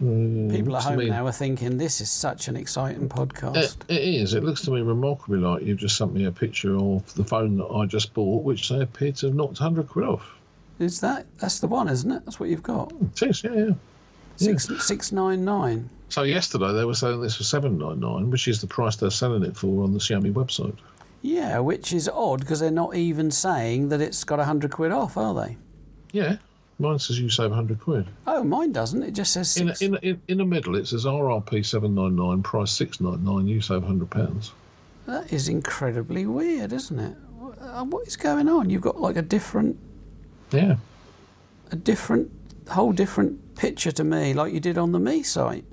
Mm, People at home me, now are thinking this is such an exciting podcast. It, it is. It looks to me remarkably like you've just sent me a picture of the phone that I just bought, which they appear to have knocked 100 quid off. Is that? That's the one, isn't it? That's what you've got. It is, yeah, yeah. Six six nine nine. So yesterday they were selling this for seven nine nine, which is the price they're selling it for on the Xiaomi website. Yeah, which is odd because they're not even saying that it's got hundred quid off, are they? Yeah, Mine says you save 100 quid. Oh, mine doesn't. It just says six. In, in, in, the middle, it says RRP 799, price 699, you save £100. That is incredibly weird, isn't it? Uh, what is going on? You've got like a different. Yeah. A different, whole different picture to me, like you did on the Mi site.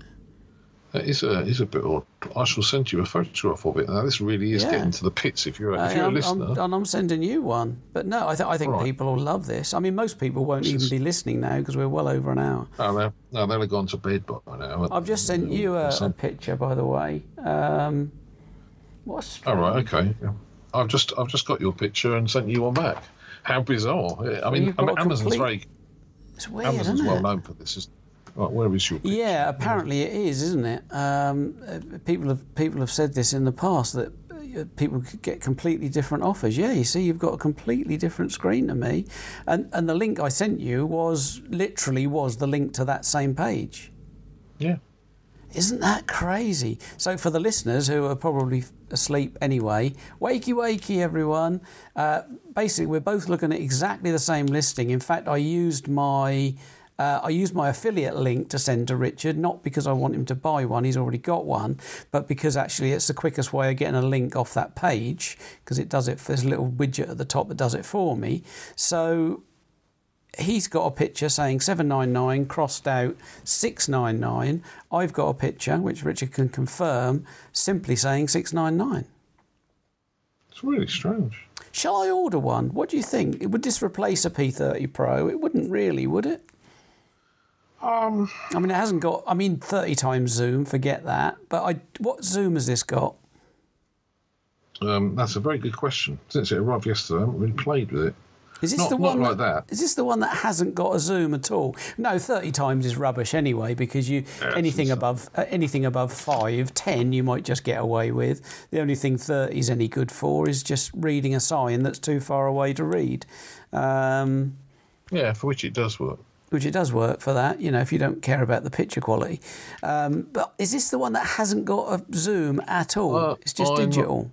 That is a is a bit odd. I shall send you a photograph of it. Now this really is yeah. getting to the pits. If you're if you're I'm, a listener, I'm, and I'm sending you one. But no, I, th- I think right. people will love this. I mean, most people won't this even is... be listening now because we're well over an hour. Oh, no, no, they'll have gone to bed by now. I've just sent you a, a picture, by the way. Um, what's all right? Okay, I've just I've just got your picture and sent you one back. How bizarre! I mean, I mean Amazon's complete... very it's weird, Amazon's well known for this. Right, where is your? Picture? Yeah, apparently it is, isn't it? Um, people have people have said this in the past that uh, people could get completely different offers. Yeah, you see, you've got a completely different screen to me, and and the link I sent you was literally was the link to that same page. Yeah. Isn't that crazy? So, for the listeners who are probably asleep anyway, wakey wakey, everyone. Uh, basically, we're both looking at exactly the same listing. In fact, I used my. Uh, I used my affiliate link to send to Richard, not because I want him to buy one, he's already got one, but because actually it's the quickest way of getting a link off that page because it does it, there's a little widget at the top that does it for me. So he's got a picture saying 799 crossed out 699. I've got a picture, which Richard can confirm, simply saying 699. It's really strange. Shall I order one? What do you think? It would this replace a P30 Pro? It wouldn't really, would it? Um, I mean, it hasn't got. I mean, 30 times zoom. Forget that. But I, what zoom has this got? um, that's a very good question. Since it arrived yesterday, I haven't really played with it. Is this Not- the not one like that. Is this the one that hasn't got a zoom at all? No, 30 times is rubbish anyway because you Yeah, anything above uh, anything above 5, 10 you might just get away with. The only thing 30 is any good for is just reading a sign that's too far away to read. Um, Yeah, for which it does work. Which it does work for that, you know, if you don't care about the picture quality. Um, but is this the one that hasn't got a zoom at all? Uh, it's just I'm- digital.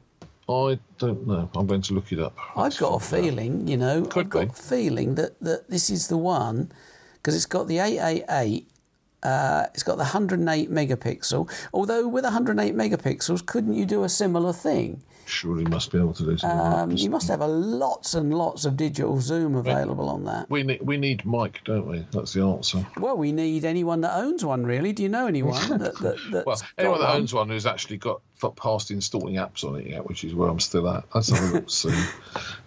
I don't know. I'm going to look it up. I've got a feeling, you know, Could I've got be. a feeling that, that this is the one because it's got the 888, uh, it's got the 108 megapixel. Although with 108 megapixels, couldn't you do a similar thing? Surely must be able to do something Um, this. you must have a lots and lots of digital zoom available on that. We need we need Mike, don't we? That's the answer. Well, we need anyone that owns one, really. Do you know anyone that, that, that's Well, anyone that one? owns one who's actually got past installing apps on it yet, which is where I'm still at. Have a look soon.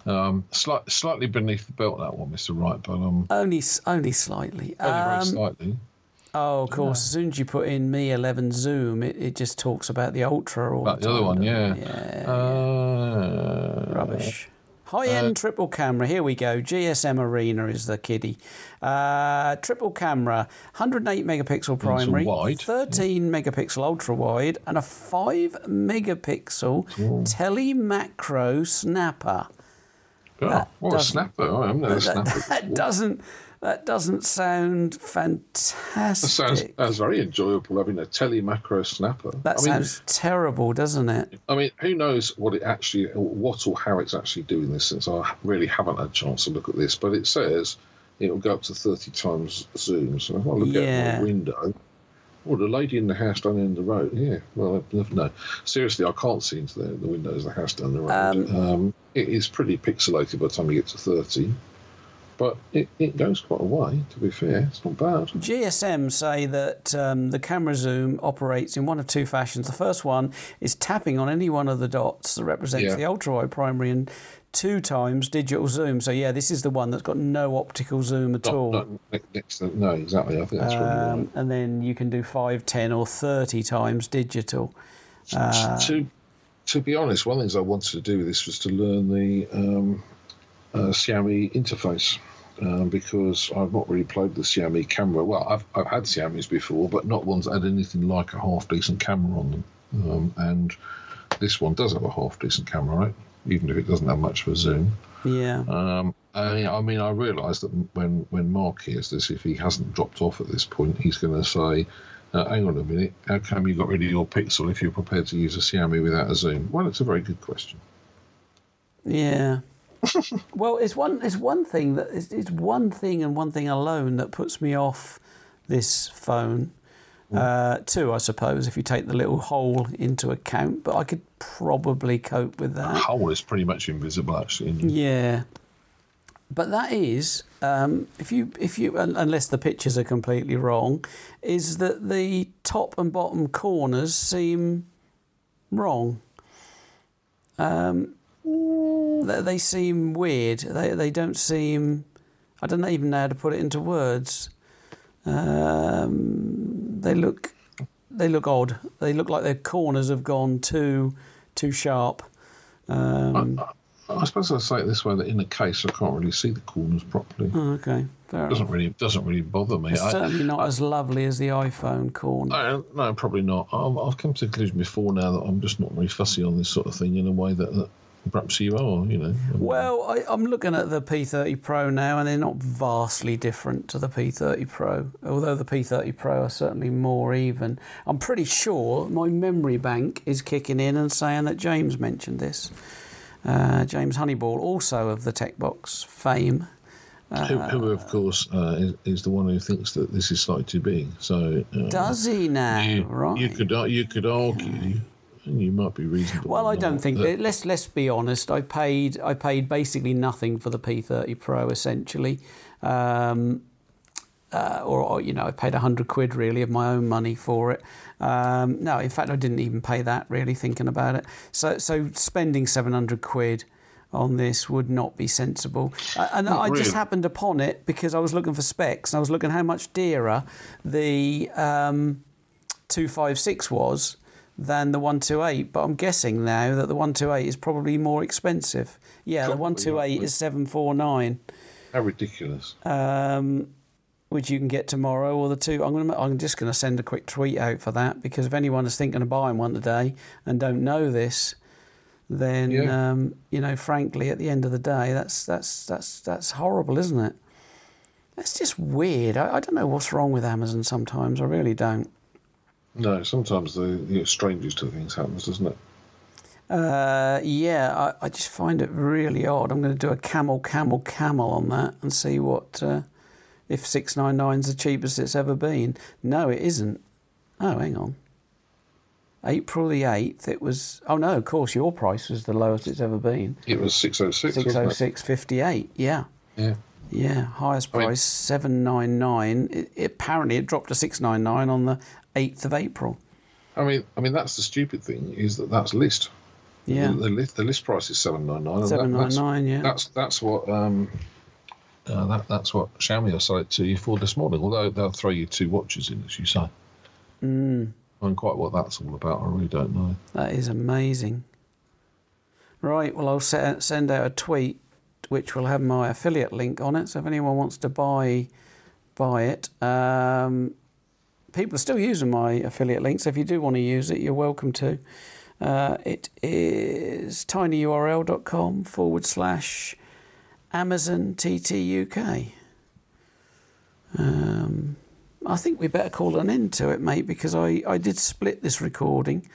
Um, slight, slightly beneath the belt that one, Mister Wright, but um, Only, only slightly. only very Um, slightly. Oh, of course. As soon as you put in Mi 11 Zoom, it, it just talks about the Ultra all But the the other one, yeah. Yeah. Uh, Rubbish. High end triple camera. Here we go. GSM Arena is the kiddie. Uh, triple camera, 108 megapixel primary, wide, 13 megapixel ultra wide, and a 5 megapixel tele macro snapper. Oh, what a snapper! I haven't had a snapper. That doesn't that doesn't sound fantastic. That sounds, that's very enjoyable having a tele macro snapper. that I mean, sounds terrible, doesn't it? I mean, who knows what it actually, what or how it's actually doing this? Since I really haven't had a chance to look at this, but it says it will go up to thirty times zoom. So if I look out Yeah. my window, oh, the lady in the house down the of the road. Yeah, well, I never no, seriously, I can't see into the, the windows of the house down the road. Um, it is pretty pixelated by the time you get to thirty, but it, it goes quite a way. To be fair, it's not bad. GSM say that um, the camera zoom operates in one of two fashions. The first one is tapping on any one of the dots that represents Yeah. the ultra wide primary and two times digital zoom. So yeah, this is the one that's got no optical zoom at Not- all. not next to- no, exactly. I think that's really right. Um, and then you can do 5, 10 or 30 times digital. Uh, to to be honest, one of the things I wanted to do with this was to learn the um, uh, Xiaomi interface um, because I've not really played the Xiaomi camera. Well, I've I've had Xiaomi's before, but not ones that had anything like a half decent camera on them. Um, and this one does have a half decent camera, right? Even if it doesn't have much of a zoom. yeah. Um, I, I mean, I realise that when when Mark hears this, if he hasn't dropped off at this point, he's going to say, uh, "Hang on a minute, how come you got rid of your Pixel if you're prepared to use a Xiaomi without a zoom?" Well, it's a very good question. Yeah. Well, it's one. It's one thing that it's, it's one thing and one thing alone that puts me off this phone. Uh, two, I suppose, if you take the little hole into account, but I could probably cope with The that. hole is pretty much invisible, actually. Yeah, but that is um, if you if you un- unless the pictures are completely wrong, is that the top and bottom corners seem wrong. Um, they, they seem weird. They they don't seem. I don't even know how to put it into words. Um, they look they look odd. They look like their corners have gone too too sharp. Um, I suppose I'll say it this way: that in the case, I can't really see the corners properly. Oh, okay, fair Doesn't enough. really doesn't really bother me. It's I, certainly not as lovely as the iPhone corner. I, no, probably not. I've, I've come to the conclusion before now that I'm just not really fussy on this sort of thing in a way that, that perhaps you are. You know. Well, I, I'm looking at the P30 Pro now, and they're not vastly different to the P30 Pro. Although the P30 Pro are certainly more even. I'm pretty sure my memory bank is kicking in and saying that James mentioned this. Uh, James Honeyball, also of the TechBox fame. who, who, of course, uh, is, is the one who thinks that this is likely to be. So uh, Does he now? you, right. you could ar- you could argue, you might be reasonable. Well, I don't think. that- Let's let's be honest. I paid I paid basically nothing for the P30 Pro essentially, um, uh, or, or, you know I paid hundred quid really of my own money for it. Um, no, in fact I didn't even pay that really thinking about it. So so spending seven hundred quid on this would not be sensible. Uh, and Not I just happened upon it because I was looking for specs and I was looking how much dearer the. Um, 256 was than the 128, but I'm guessing now that the 128 is probably more expensive. Yeah, the 128 roughly. is 749, how ridiculous. um, which you can get tomorrow, or the two. I'm going. I'm just going to send a quick tweet out for that because if anyone is thinking of buying one today and don't know this, then Yeah. um, you know, frankly, at the end of the day, that's that's that's that's horrible, isn't it? That's just weird. I, I don't know what's wrong with Amazon sometimes. I really don't. No, sometimes the know, strangest to things happens, doesn't it? Uh, yeah, I, I just find it really odd. I'm going to do a camel, camel, camel on that and see what uh, if six nine nine's the cheapest it's ever been. No, it isn't. Oh, hang on. April the eighth, it was. Oh no, of course your price was the lowest it's ever been. It was six oh six. Six oh six fifty eight. Yeah, Yeah. yeah. Highest I mean- price seven nine nine. It, it, apparently, it dropped to six nine nine on the eighth of April. I mean, I mean that's the stupid thing is that that's list. Yeah, The, the list the list price is seven nine nine. seven nine nine. Yeah. That's that's what um, uh, that that's what Xiaomi will sell it to you for this morning. Although they'll throw you two watches in, as you say. Mm. And quite what that's all about, I really don't know. That is amazing. Right, well, I'll set, send out a tweet which will have my affiliate link on it. So if anyone wants to buy buy it, um, people are still using my affiliate link. So if you do want to use it, you're welcome to. Uh, it is tinyurl.com forward slash Amazon TT. Um, I think we better call an end to it, mate, because I, I did split this recording.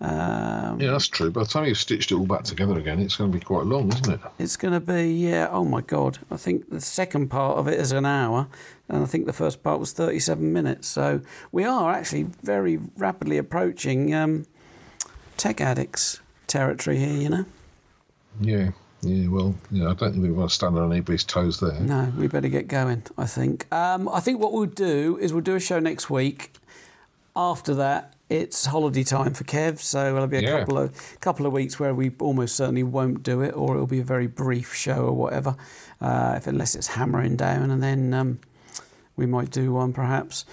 Um, Yeah, that's true. By the time you've stitched it all back together again, it's going to be quite long, isn't it? It's going to be, yeah, oh my God. I think the second part of it is an hour, and I think the first part was 37 minutes. So we are actually very rapidly approaching um, tech addicts territory here, you know? Yeah. Yeah, well, yeah, I don't think we want to stand on anybody's toes there. No, we better get going, I think. Um, I think what we'll do is we'll do a show next week. After that, it's holiday time for Kev, so there'll be a Yeah. couple of couple of weeks where we almost certainly won't do it, or it'll be a very brief show or whatever, uh, if unless it's hammering down, and then um, we might do one perhaps.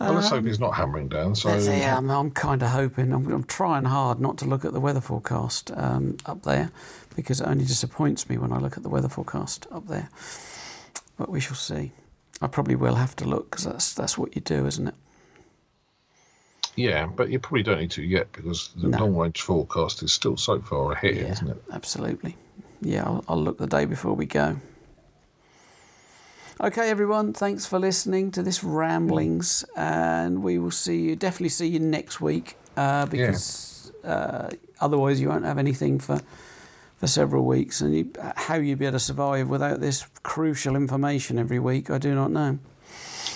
Well, let's hope he's not hammering down. So yeah, I'm, I'm kind of hoping. I'm, I'm trying hard not to look at the weather forecast um, up there because it only disappoints me when I look at the weather forecast up there. But we shall see. I probably will have to look because that's that's what you do, isn't it? Yeah, but you probably don't need to yet because the No. long range forecast is still so far ahead, isn't it? absolutely. Yeah, I'll, I'll look the day before we go. Okay, everyone, thanks for listening to this ramblings, and we will see you. Definitely see you next week uh, because uh, otherwise you won't have anything for for several weeks. And you, how you'd be able to survive without this crucial information every week, I do not know.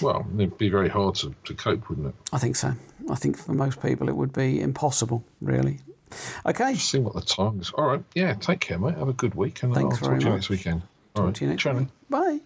Well, it'd be very hard to, to cope, wouldn't it? I think so. I think for most people it would be impossible, really. Okay, See what the time is. All right. Yeah, take care, mate. Have a good week. And Thanks I'll very talk to you much. next weekend. All talk right. to you next. Bye.